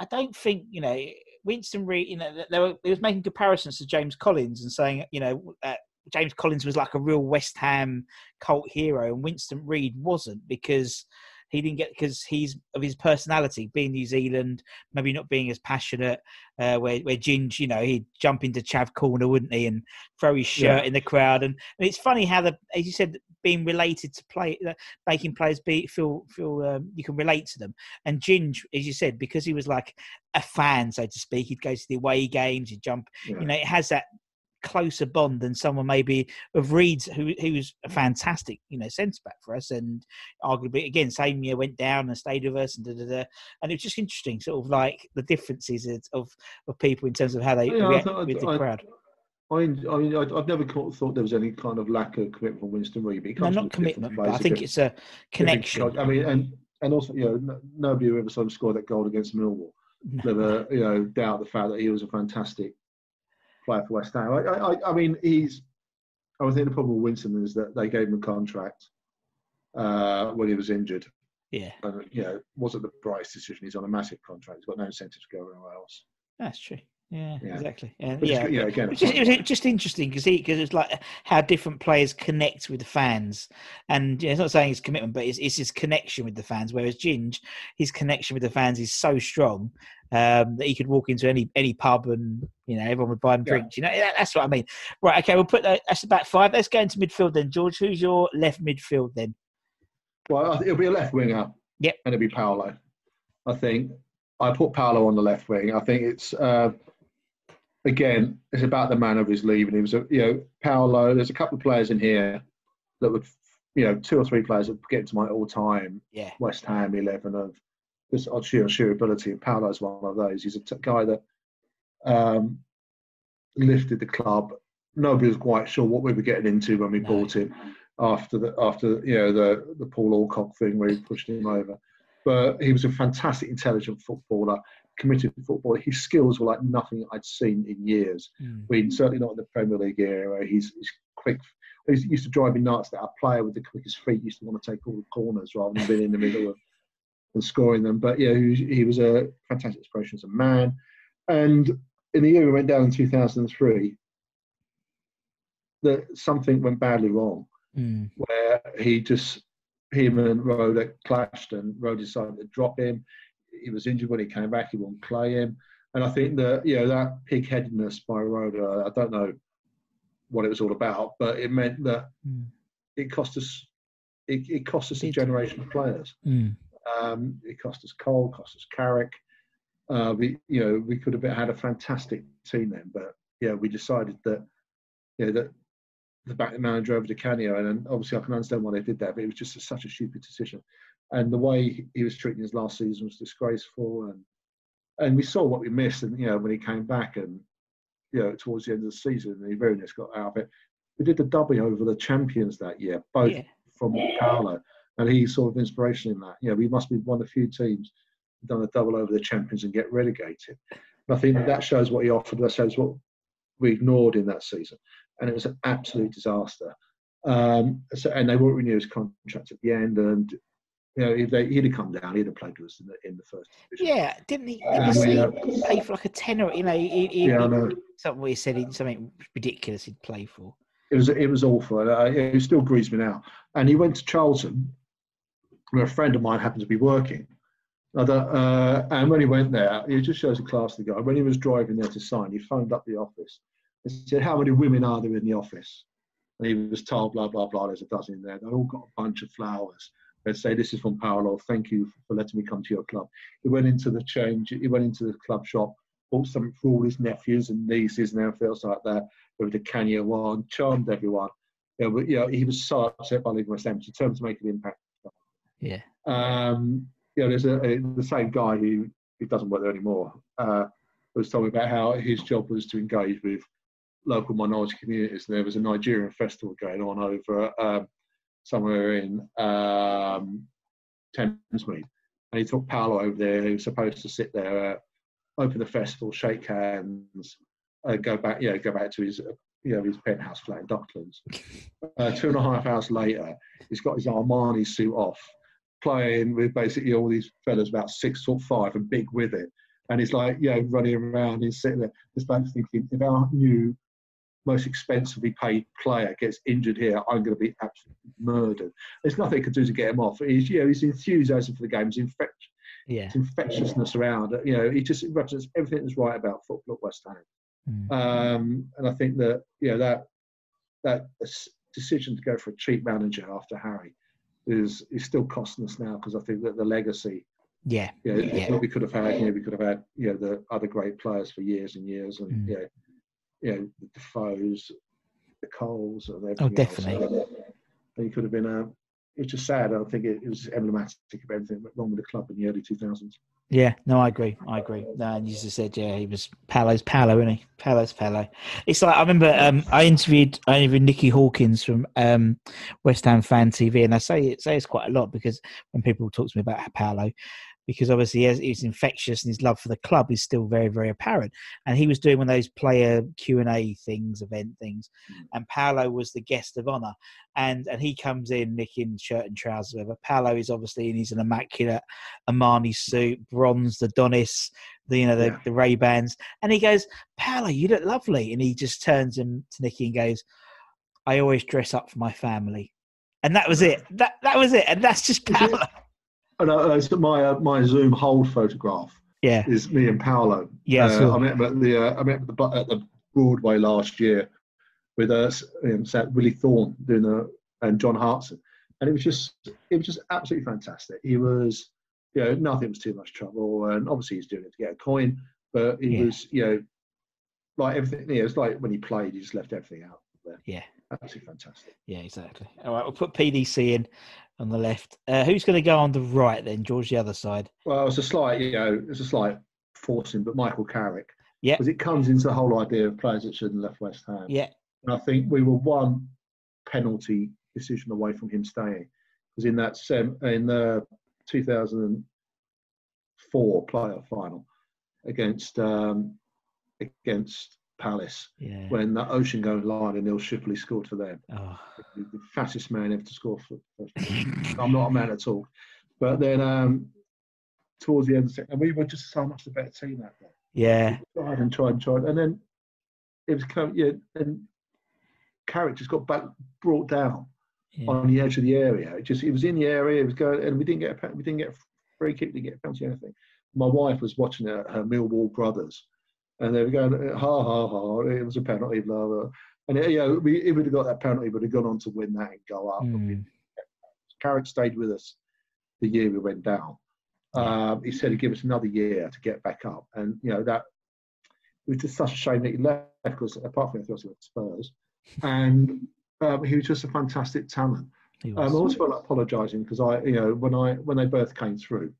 I don't think you know Winston Reid. You know, they were they was making comparisons to James Collins and saying you know. Uh, James Collins was like a real West Ham cult hero, and Winston Reid wasn't because he didn't get because he's of his personality, being New Zealand, maybe not being as passionate. Uh, where where Ginge, you know, he'd jump into Chav corner, wouldn't he, and throw his shirt Yeah. in the crowd. And, and it's funny how the, as you said, being related to play, uh, making players be feel feel um, you can relate to them. And Ginge, as you said, because he was like a fan, so to speak, he'd go to the away games, he'd jump. Yeah. You know, it has that closer bond than someone maybe of Reid's who who's a mm. fantastic you know centre back for us and arguably again same year went down and stayed with us and da, da, da. and it's just interesting sort of like the differences of of, people in terms of how they Yeah, I react thought- with the I- crowd. I, I mean, I, I've never thought there was any kind of lack of commitment from Winston Reid. No, not from a different commitment, but I think it's a connection. I mean, and and also, you know, nobody who ever saw him score that goal against Millwall never, you know, doubt the fact that he was a fantastic player for West Ham. I, I, I- mean, he's. I think the problem with Winston is that they gave him a contract uh, when he was injured, Yeah, and you know, wasn't the Bryce decision. He's on a massive contract. He's got no incentive to go anywhere else. that's true. Yeah, Yeah. exactly. And yeah, yeah, again, It's just, it was just interesting because because it's like how different players connect with the fans, and you know, it's not saying his commitment, but it's, it's his connection with the fans. Whereas Ginge, his connection with the fans is so strong um, that he could walk into any any pub and you know everyone would buy him Yeah. drinks. You know that, that's what I mean. Right? Okay, we'll put that. That's about five. Let's go into midfield then. George, who's your left midfield then? Well, it'll be a left winger. Yep. And it'll be Paolo. I think I put Paolo on the left wing. I think it's uh, again, it's about the man of his leaving. He was a you know Paolo. There's a couple of players in here that would you know two or three players that get into my all-time Yeah, West Ham eleven of on sheer sheer ability. And Paolo's one of those. He's a t- guy that um, lifted the club. Nobody was quite sure what we were getting into when we No. bought him after the after you know the the Paul Alcock thing where he pushed him over. But he was a fantastic, intelligent footballer, committed footballer. His skills were like nothing I'd seen in years. Mm. I mean, certainly not in the Premier League era. He's, he's quick. He used to drive me nuts that a player with the quickest feet used to want to take all the corners rather than being in the middle of and scoring them. But yeah, he, was- he was a fantastic inspiration as a man. And in the year we went down in 2003, that something went badly wrong Mm. where he just him and Roeder clashed and Roeder decided to drop him. He was injured when he came back. He wouldn't play him, and I think that you know that pig-headedness by Roeder. I don't know what it was all about, but it meant that Mm. it cost us. It, it cost us a generation of players. Mm. Um, it cost us Cole, cost us Carrick. Uh, we, you know, we could have had a fantastic team then, but yeah, we decided that you know, that the back manager over to Canio, and, obviously I can understand why they did that, but it was just a, such a stupid decision. And the way he was treating his last season was disgraceful, and and we saw what we missed. And you know, when he came back, and you know, towards the end of the season, he very nearly got out of it. We did the double over the champions that year, both Yeah. from Paolo, and he's sort of inspiration in that. You know, we must be one of the few teams done a double over the champions and get relegated. And I think that, shows what he offered. That shows what we ignored in that season, and it was an absolute disaster. Um, so, and they won't renew his contract at the end, and you know, if they, he'd have come down, he'd have played with us in the, in the first division. Yeah, didn't he? Uh, Didn't he yeah. play for like a tenner? You know, he, he, Yeah, know. something where he said he, something ridiculous he'd play for. It was it was awful. Uh, it still grieves me now. And he went to Charlton, where a friend of mine happened to be working. Uh, and when he went there, it just shows the class of the guy. When he was driving there to sign, he phoned up the office and said, "How many women are there in the office?" And he was told, "Blah blah blah." There's a dozen in there. They all got a bunch of flowers. They'd say, "This is from Paolo. Thank you for letting me come to your club." He went into the change. He went into the club shop, bought something for all his nephews and nieces and everything else like that. With the Kenya one, charmed everyone. Yeah, but, you know, he was so upset by leaving West Ham. Determined to make an impact. Yeah. Um, you know, there's a, a the same guy who, who doesn't work there anymore. Uh, was telling me about how his job was to engage with local minority communities, and there was a Nigerian festival going on over um, somewhere in um, Thamesmead, and he took Paolo over there. He was supposed to sit there, uh, open the festival, shake hands, uh, go back, yeah, go back to his, uh, you know, his penthouse flat in Docklands. [laughs] Uh, two and a half hours later, he's got his Armani suit off, playing with basically all these fellas about six foot five and big with it. And he's like, you know, running around, he's sitting there. This bloke's thinking, if our new most expensively paid player gets injured here, I'm going to be absolutely murdered. There's nothing he can do to get him off. He's, you know, his enthusiasm for the game, his, infect, Yeah. his infectiousness around, you know, he just represents everything that's right about football at West Ham. Um, and I think that you know that that decision to go for a cheap manager after Harry is is still costing us now because I think that the legacy, Yeah. you know, Yeah. what we could have had, you know, we could have had, you know, the other great players for years and years, and Mm. you know, you know, the Defoes, the Coles, and everything. Oh, else. definitely. And he could have been a. It's just sad. I think it, it was emblematic of everything that went wrong with the club in the early 2000s. Yeah, no, I agree. I agree. No, and you just said, yeah, he was Paolo's Paolo, isn't he? Paolo's Paolo. It's like I remember um, I interviewed I interviewed Nicky Hawkins from um, West Ham Fan TV, and I say it say it's quite a lot because when people talk to me about Paolo, because obviously he he's infectious and his love for the club is still very very apparent. And he was doing one of those player Q and A things, event things, mm. and Paolo was the guest of honor. And and he comes in, Nick in shirt and trousers, whatever. Paolo is obviously in his an immaculate Armani suit, bronze, the Donis, the you know the, Yeah. the Ray Bans, and he goes, "Paolo, you look lovely." And he just turns him to Nicky and goes, "I always dress up for my family," and that was it. That that was it, and that's just Paolo. And uh, so my uh, my Zoom hold photograph Yeah, is me and Paolo. Yeah, I uh. I met him at the uh, I met at the, at the Broadway last year with us, s- um, Willie Thorne doing the and John Hartson, and it was just it was just absolutely fantastic. He was you know nothing was too much trouble, and obviously he's doing it to get a coin, but he Yeah. was you know like everything. You know, it's like when he played, he just left everything out there. yeah, Absolutely fantastic. yeah, exactly. All right, we'll put PDC in on the left. Uh, who's going to go on the right then? George, the other side. Well, it's a slight, you know, it's a slight forcing, but Michael Carrick, Yeah, because it comes into the whole idea of players that shouldn't have left West Ham. yeah, And I think we were one penalty decision away from him staying, because in that sem- in the 2004 playoff final against um, against Palace, yeah. when that Ocean going line and Neil Shipperley scored for them, Oh, the, the fastest man ever to score for. I'm not a man at all, but then um, towards the end, of the second, and we were just so much the better team that day. yeah, tried and tried and tried, and then it was kind of, yeah, and Carrick just got back brought down yeah. on the edge of the area. It just it was in the area, it was going, and we didn't get a we didn't get a free kick, didn't get a penalty, anything. My wife was watching her, her Millwall brothers, and they were going ha ha ha, it was a penalty, blah blah. And you know, we it would have got that penalty, would have gone on to win that and go up. Mm. Carrick stayed with us the year we went down. Um, he said he'd give us another year to get back up, and you know that it was just such a shame that he left because apart from else, he went to Spurs. [laughs] and um, he was just a fantastic talent. Um, I was. always felt like apologising because I, you know, when I when they both came through,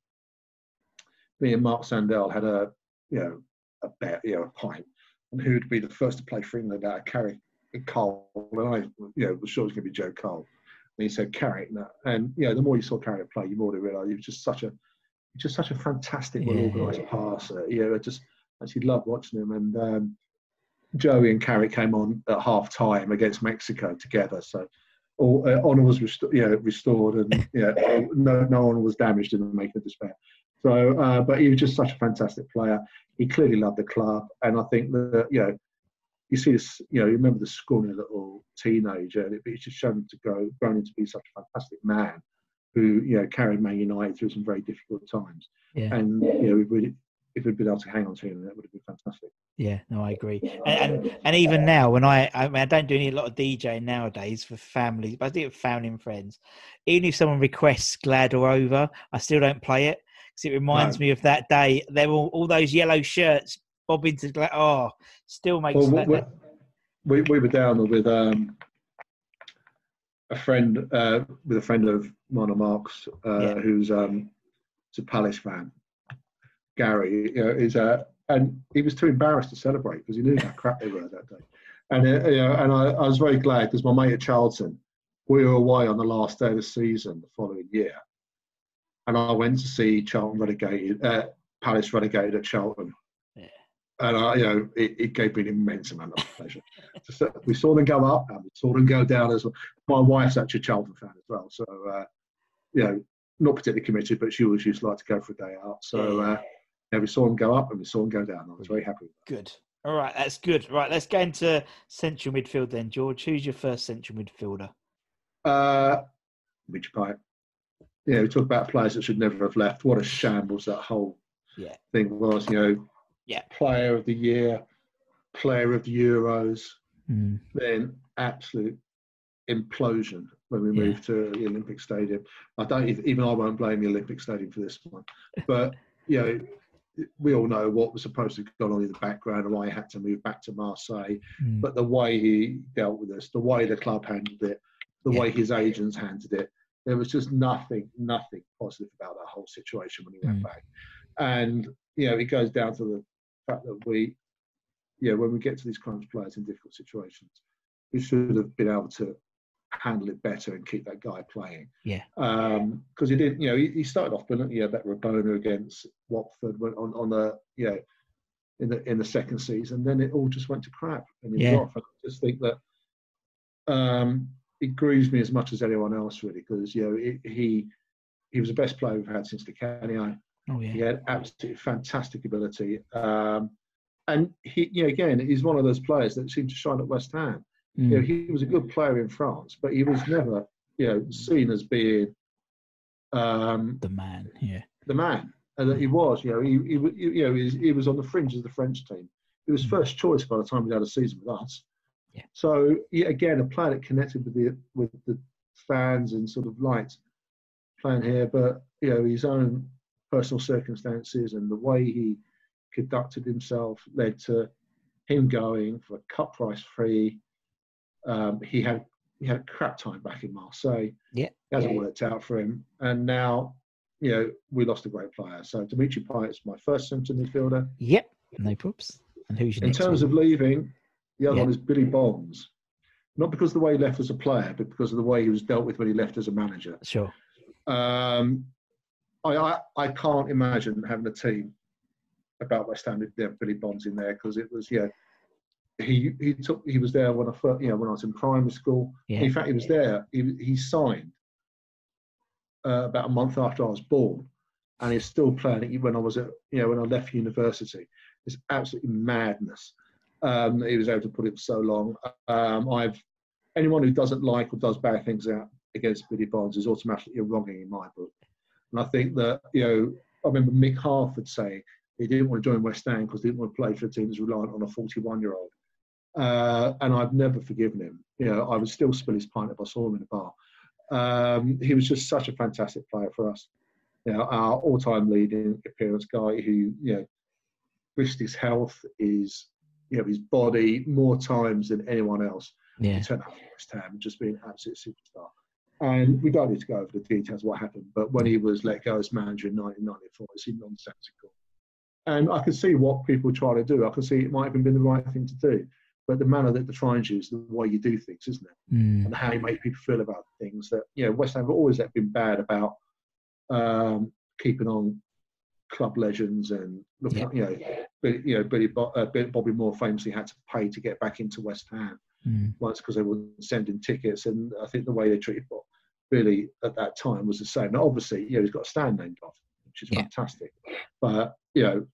me and Mark Sandell had a, you know, a bet, you know, a pint, and who would be the first to play for England out of Carrick and Cole. And I, you know, was sure it was going to be Joe Cole. And he said Carrick, and, and you know, the more you saw Carrick play, you more to realise he was just such a, just such a fantastic, well organised passer. You know, I just actually loved watching him. And um, Joey and Carrick came on at half time against Mexico together. So all uh, honour was resto- you know, restored, and you know, no no honour was damaged in the making of despair. So, uh, but he was just such a fantastic player. He clearly loved the club, and I think that you know, you see this, you know, you remember the scrawny little teenager, and it, it's just shown to grow, grown into be such a fantastic man, who you know carried Man United through some very difficult times. Yeah. And you know, we really, if we'd been able to hang on to him, that would have been fantastic. Yeah, no, I agree. And and, and even now, when I I, mean, I don't do any a lot of DJing nowadays for families, but I do it with family and friends. Even if someone requests Glad All Over, I still don't play it because it reminds No. me of that day. There were all, all those yellow shirts bobbing to Glad. Oh, still makes Well, that, we, we, we were down with um, a friend, uh, with a friend of mine Mark's, uh, Yeah. who's um, a Palace fan. Gary, you know, is a, and he was too embarrassed to celebrate because he knew how crap they were that day. And uh, you know, and I, I was very glad because my mate at Charlton, we were away on the last day of the season the following year, and I went to see Charlton relegated, uh, Palace relegated at Charlton and I, you know, it, it gave me an immense amount of pleasure. [laughs] So we saw them go up, and we saw them go down as well. My wife's actually a Charlton fan as well, so uh, you know, not particularly committed, but she always used to like to go for a day out. So uh, yeah, we saw them go up and we saw them go down. I was very happy. With Good. All right, that's good. Right, let's go into central midfield then, George. Who's your first central midfielder? Uh, Mitch Payet. Yeah, we talk about players that should never have left. What a shambles that whole Yeah. thing was. You know, Yeah. player of the year, player of the Euros. Mm. then absolute implosion when we Yeah. moved to the Olympic Stadium. I don't ev- even I won't blame the Olympic Stadium for this one, but you know we all know what was supposed to go on in the background and why he had to move back to Marseille. Mm. But the way he dealt with us, the way the club handled it, the Yeah. way his agents handled it, there was just nothing, nothing positive about that whole situation when he went Mm. back. And you know, it goes down to the fact that we, you know, when we get to these kinds of players in difficult situations, we should have been able to handle it better and keep that guy playing. Yeah. Because he didn't, you know, he, he started off brilliantly. He had that Rabona against Watford went on on the, you know, in the in the second season. Then it all just went to crap, and he Yeah. off. I just think that um, it grieves me as much as anyone else, really, because you know it, he he was the best player we've had since Di Canio. Oh yeah. He had absolutely fantastic ability. Um, and he, you know, again, he's one of those players that seemed to shine at West Ham. You know, Mm. he was a good player in France, but he was never, you know, seen as being um, The man. Yeah. the man. And that he was, you know, he, he, you know, he was, he was on the fringe of the French team. He was first choice by the time he had a season with us. Yeah. So yeah, again, a player that connected with the with the fans and sort of liked playing here, but you know, his own personal circumstances and the way he conducted himself led to him going for a cut price free. Um, he had he had a crap time back in Marseille. Yeah. It hasn't worked out for him, and now you know we lost a great player. So Dimitri Payet is my first centre midfielder. Yep. No props. And who's your In terms one? of leaving, the other Yeah. one is Billy Bonds. Not because of the way he left as a player, but because of the way he was dealt with when he left as a manager. Sure. Um, I, I I can't imagine having a team about West Ham with their Billy Bonds in there because it was yeah. He he took he was there when I first you know when I was in primary school. Yeah. In fact, he was there. He he signed uh, about a month after I was born, and he's still playing it when I was at you know when I left university. It's absolutely madness. Um, he was able to put it for so long. Um, I've anyone who doesn't like or does bad things out against Billy Bonds is automatically wronging in my book. And I think that you know I remember Mick Harford saying he didn't want to join West Ham because he didn't want to play for a team that's reliant on a 41 year old. Uh, and I've never forgiven him. You know, I would still spill his pint if I saw him in a bar. Um, he was just such a fantastic player for us. You know, our all-time leading appearance guy who, you know, risked his health, his, you know, his body more times than anyone else. Yeah. He turned up for West Ham, just being an absolute superstar. And we don't need to go over the details of what happened, but when he was let go as manager in 1994, it seemed nonsensical. And I can see what people try to do. I can see it might have been the right thing to do. But the manner that the Trions use, the way you do things, isn't it? Mm. And how you make people feel about things. That you know, West Ham have always been bad about um, keeping on club legends and Yeah. you know, Billy, you know, Billy, Bo- uh, Bobby Moore famously had to pay to get back into West Ham Mm. once because they were sending tickets, and I think the way they treated Bob, Billy at that time was the same. Now, obviously, you know, he's got a stand named after, him, which is Yeah. fantastic, but you know,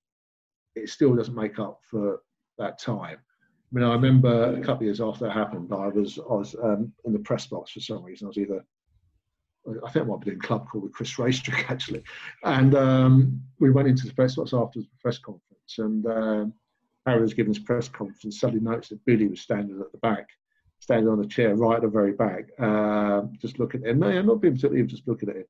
it still doesn't make up for that time. I mean, I remember a couple of years after that happened, I was I was um, in the press box for some reason. I was either I think I might be doing a club call with Chris Raystrick [laughs] actually, and um, we went into the press box after the press conference, and um, Harry was giving his press conference. Suddenly noticed that Billy was standing at the back, standing on a chair right at the very back, um, just looking at him. No, not being particularly, just looking at him.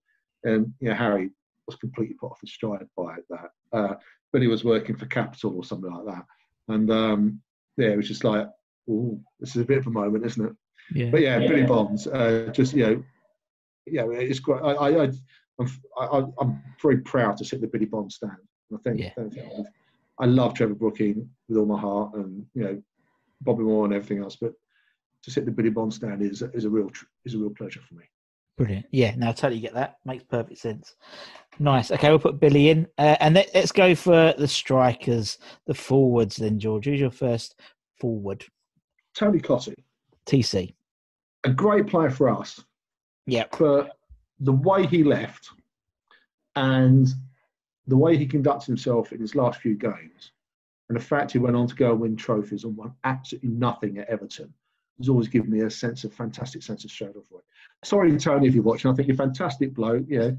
And you know, Harry was completely put off his stride by that. Uh, Billy was working for Capital or something like that, and um, yeah, it was just like, oh, this is a bit of a moment, isn't it? Yeah. But yeah, Billy Bonds, uh, just you know, yeah, it's great. I, I, I, I'm, I, I'm very proud to sit the Billy Bond stand. I think, Yeah. I think- I love Trevor Brooking with all my heart, and you know, Bobby Moore and everything else. But to sit the Billy Bond stand is is a real is a real pleasure for me. Brilliant. Yeah, no, I totally get that. Makes perfect sense. Nice. Okay, we'll put Billy in. Uh, and let, let's go for the strikers, the forwards then, George. Who's your first forward? Tony Cottee, TC. a great player for us, Yeah. but the way he left and the way he conducted himself in his last few games, and the fact he went on to go and win trophies and won absolutely nothing at Everton, has always given me a sense of fantastic sense of Schadenfreude. Sorry, Tony, if you're watching. I think you're a fantastic bloke. Yeah,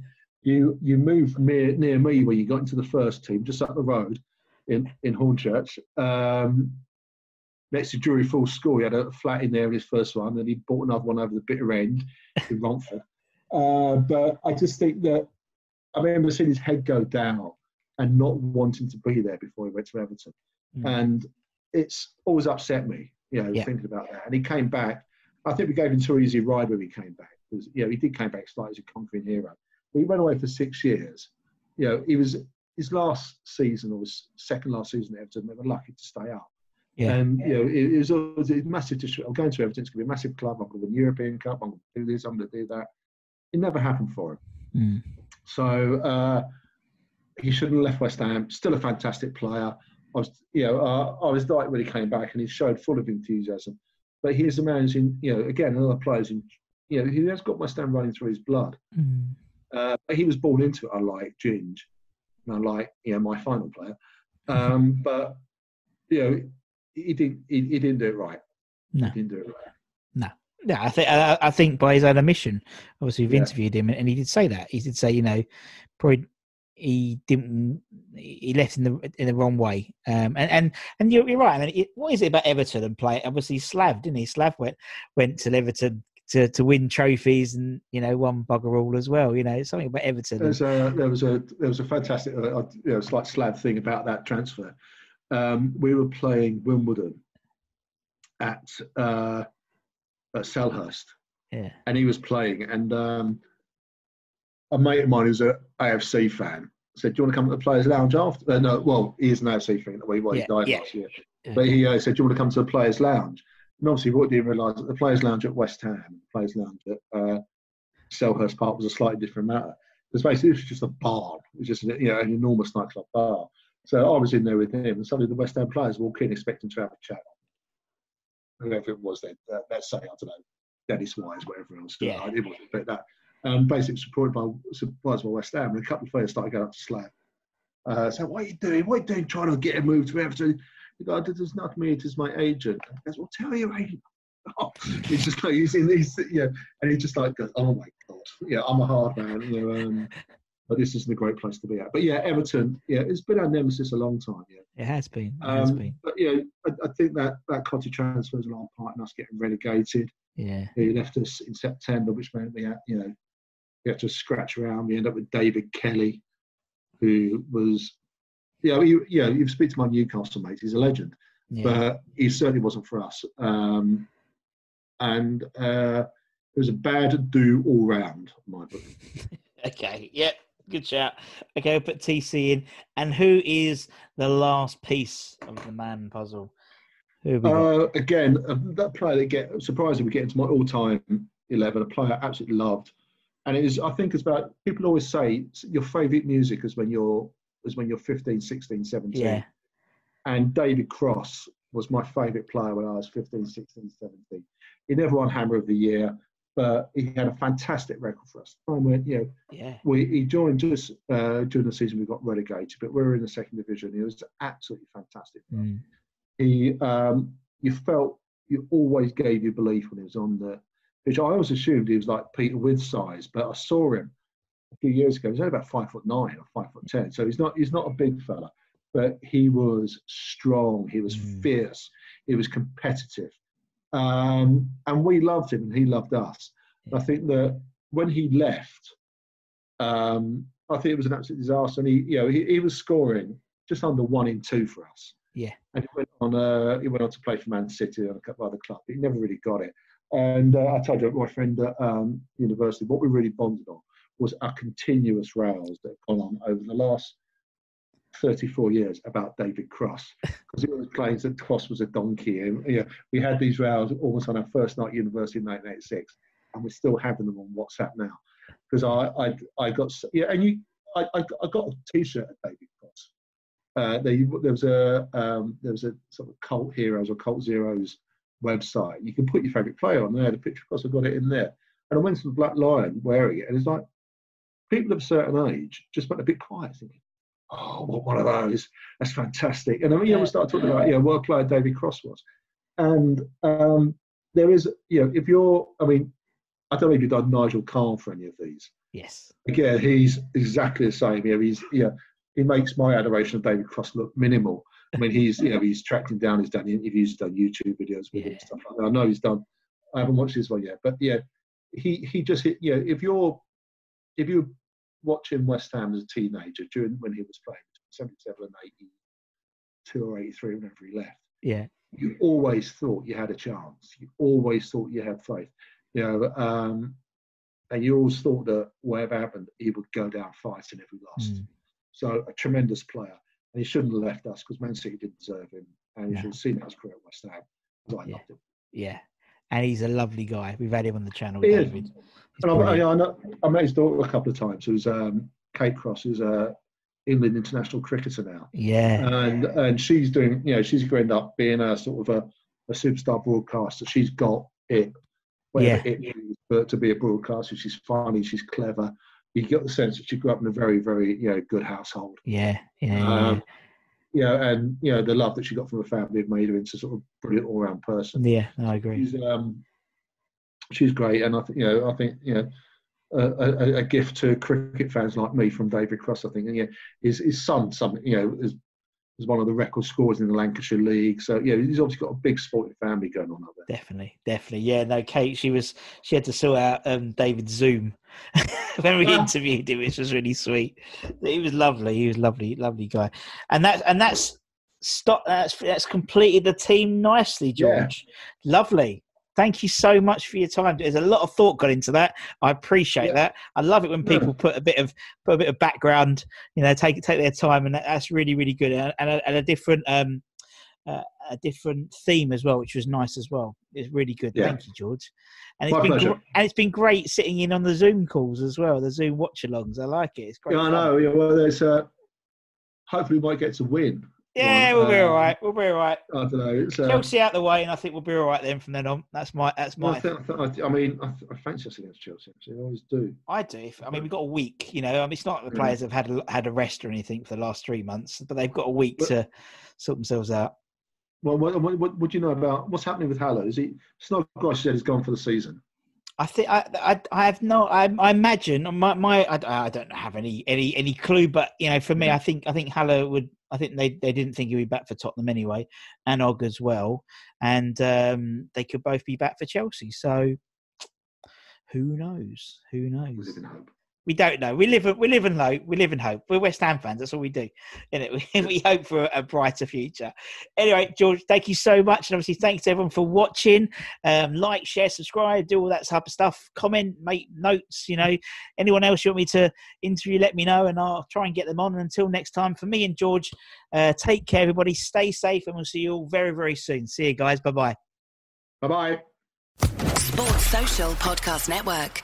you you moved near near me when you got into the first team, just up the road in in Hornchurch. Um, next to Drury Falls School, he had a flat in there in his first one, and he bought another one over the bitter end in [laughs] Romford. Uh, but I just think that I remember seeing his head go down and not wanting to be there before he went to Everton, Mm. and it's always upset me, you know, Yeah. thinking about that. And he came back. I think we gave him too easy a ride when he came back because you know he did came back slightly as a conquering hero. But he went away for six years. You know, he was his last season or his second last season at Everton. They were lucky to stay up. Yeah. And you know, it, it was always a massive. I'm going to Everton. It's going to be a massive club. I'm going to win the European Cup. I'm going to do this. I'm going to do that. It never happened for him. Mm. So uh, he shouldn't have left West Ham. Still a fantastic player. I was, you know, uh, I was delighted when he came back, and he showed full of enthusiasm. But he's a man who's in, you know, again, another player player's in, you know, he has got West Ham running through his blood. Mm. Uh, but he was born into it, unlike Ginge, and unlike you know my final player. Um, [laughs] but you know, he didn't he, he didn't do it right. No. He didn't do it right. No. No, I think I, I think by his own admission, obviously we've Yeah. interviewed him, and he did say that. He did say, you know, probably he didn't. He left in the in the wrong way. Um, and and and you're, you're right. I mean, it, what is it about Everton and play? Obviously, Slav didn't he? Slav went went to Everton to, to win trophies and you know won bugger all as well. You know, something about Everton. There's a, there was a there was a fantastic uh, uh, you know, slight Slav thing about that transfer. Um, we were playing Wimbledon at uh, at Selhurst, yeah. and he was playing, and um, a mate of mine who's a AFC fan said, "Do you want to come to the Players' Lounge after?" Uh, no, well, he is an AFC fan. Well, he he Yeah, died yeah. last year, Yeah. but he uh, said, "Do you want to come to the Players' Lounge?" And obviously, what didn't realise that the Players' Lounge at West Ham, the Players' Lounge at uh, Selhurst Park was a slightly different matter. Because basically, it was just a bar. It was just you know an enormous nightclub bar. So I was in there with him, and suddenly the West Ham players walk in expecting to have a chat. Whoever it was then, uh, let's say, I don't know, Dennis Wise, whatever else. Yeah. Uh, It wasn't like that. Um, basically supported by, supported by West Ham, and a couple of players started going up to Slav. Uh, so what are you doing? What are you doing trying to get a move to Everton? He goes, "This is not me, it is my agent. He goes, well, tell your agent. [laughs] Oh, he's just like, he's in these, yeah, and he just like goes, oh my God, yeah, I'm a hard man, you know, um, but this isn't a great place to be at. But yeah, Everton, yeah, it's been our nemesis a long time, yeah. It has been. It has Um, been. but yeah, I, I think that that Cottee transfer was a long part in us getting relegated. Yeah. He left us in September, which meant we had, you know, we had to scratch around. We ended up with David Kelly, who was, you know, you, you know, you speak to my Newcastle mate, he's a legend, Yeah. but he certainly wasn't for us. Um, and uh, it was a bad do all round. My book. [laughs] Okay, yeah, good shout. Okay, we'll put TC in. And who is the last piece of the man puzzle? Who have we? Uh, again, uh, that player that get surprisingly we get into my all-time eleven. A player I absolutely loved, and it is I think it's about people always say your favourite music is when you're is when you're 15, 16, 17. yeah, And David Cross was my favourite player when I was 15, 16, 17. He never won Hammer of the Year, but he had a fantastic record for us. Time when you know yeah, we he joined us uh, during the season we got relegated, but we were in the second division. He was absolutely fantastic. for us Mm. he um, you felt you always gave you belief when he was on the pitch. I always assumed he was like Peter with size, but I saw him a few years ago. He's only about five foot nine or five foot ten, so he's not he's not a big fella, but he was strong. He was Mm. fierce. He was competitive, um, and we loved him, and he loved us. I think that when he left, um, I think it was an absolute disaster. And he, you know, he, he was scoring just under one in two for us yeah, and he went on. Uh, he went on to play for Man City and a couple of other clubs. He never really got it. And uh, I told you, my friend at um, university, what we really bonded on was our continuous rows that have gone on over the last 34 years about David Cross because he was claims that Cross was a donkey. And you know, we had these rows almost on our first night at university in 1986, and we're still having them on WhatsApp now. Because I, I, I got yeah, and you, I, I, got- a T-shirt at David Cross. Uh, there, there was a um, there was a sort of cult heroes or cult zeros website. You can put your favourite player on there. The picture, of course, I got it in there. And I went to the Black Lion wearing it, and it's like people of a certain age just went a bit quiet, thinking, "Oh, what one of those? That's fantastic." And I mean, you know, we started talking about, you know, what a player David Cross was, and um, there is, you know, if you're, I mean, I don't know if you've done Nigel Kahn for any of these. yes, Again, he's exactly the same. You know, he's, yeah, he makes my adoration of David Cross look minimal. I mean, he's, you know, he's tracked him down. He's done interviews, he's done YouTube videos with him, Yeah. stuff like that. I know he's done. I haven't watched this one yet, but yeah, he he just hit. You know, if you're if you're watching West Ham as a teenager during when he was playing, 77 and 82 or 83, whenever he left, yeah, you always thought you had a chance. You always thought you had faith. You know, um, and you always thought that whatever happened, he would go down fighting if we lost. Mm. So a tremendous player, and he shouldn't have left us because Man City didn't deserve him, and you No. should have seen his career at West Ham. I Yeah. loved him. yeah. And he's a lovely guy. We've had him on the channel, He. David. He's And I. I, I, know, I met his daughter a couple of times. Who's um, Kate Cross, who's a England international cricketer now, yeah, and and she's doing, you know, she's going to end up being a sort of a, a superstar broadcaster. She's got it, whatever it is, but to be a broadcaster, she's funny, she's clever. You get the sense that she grew up in a very, very, you know, good household. yeah, yeah, yeah, Um, you know, and you know the love that she got from her family have made her into sort of brilliant all-round person. yeah. I agree. She's um, she's great, and I think you know, I think you know, a, a, a gift to cricket fans like me from David Cross. I think, and yeah, his his son, some you know, is is one of the record scorers in the Lancashire League. So yeah, he's obviously got a big sporting family going on up there. Definitely, definitely. Yeah, no, Kate, she was she had to sort out um David's Zoom [laughs] when we Ah. interviewed him, which was really sweet. He was lovely. He was lovely, lovely guy. And that and that's stop that's that's completed the team nicely, Yeah. George. Lovely. Thank you so much for your time. There's a lot of thought got into that. I appreciate Yeah. that. I love it when Yeah. people put a bit of put a bit of background. You know, take take their time, and that, that's really really good. And, and, a, and a different um, uh, a different theme as well, which was nice as well. It's really good. Yeah. Thank you, George. And My it's been pleasure. gr- and it's been great sitting in on the Zoom calls as well, the Zoom watch-alongs. I like it. It's great. Yeah, I fun. know. Yeah, well, there's uh, hopefully we might get to win. Yeah, one. we'll be all Um, right. We'll be all right. I don't know. It's, uh, Chelsea out the way, and I think we'll be all right then from then on. That's my that's my. I, think, I, mean, I, I fancy us against Chelsea. Actually, I always do. I do. I mean, we've got a week. You know, I mean, it's not the players have had a, had a rest or anything for the last three months, but they've got a week But- to sort themselves out. Well, what, what, what, what do you know about what's happening with Haller? Is he? Snodgrass said he's gone for the season. I think I, I, I have no. I, I imagine my, my I, I don't have any, any, any clue, but you know, for me, I think I think Haller would. I think they, they didn't think he'd be back for Tottenham anyway, and Og as well, and um, they could both be back for Chelsea. So, who knows? Who knows? Live in hope. We don't know. We live we live in hope. We live in hope. We're West Ham fans. That's all we do. [laughs] And we, [laughs] we hope for a brighter future. Anyway, George, thank you so much, and obviously thanks to everyone for watching. Um, like, share, subscribe, do all that type of stuff. Comment, make notes. You know, anyone else you want me to interview, let me know, and I'll try and get them on. And until next time, for me and George, uh, take care, everybody. Stay safe, and we'll see you all very very soon. See you guys. Bye bye. Bye bye. Sports Social Podcast Network.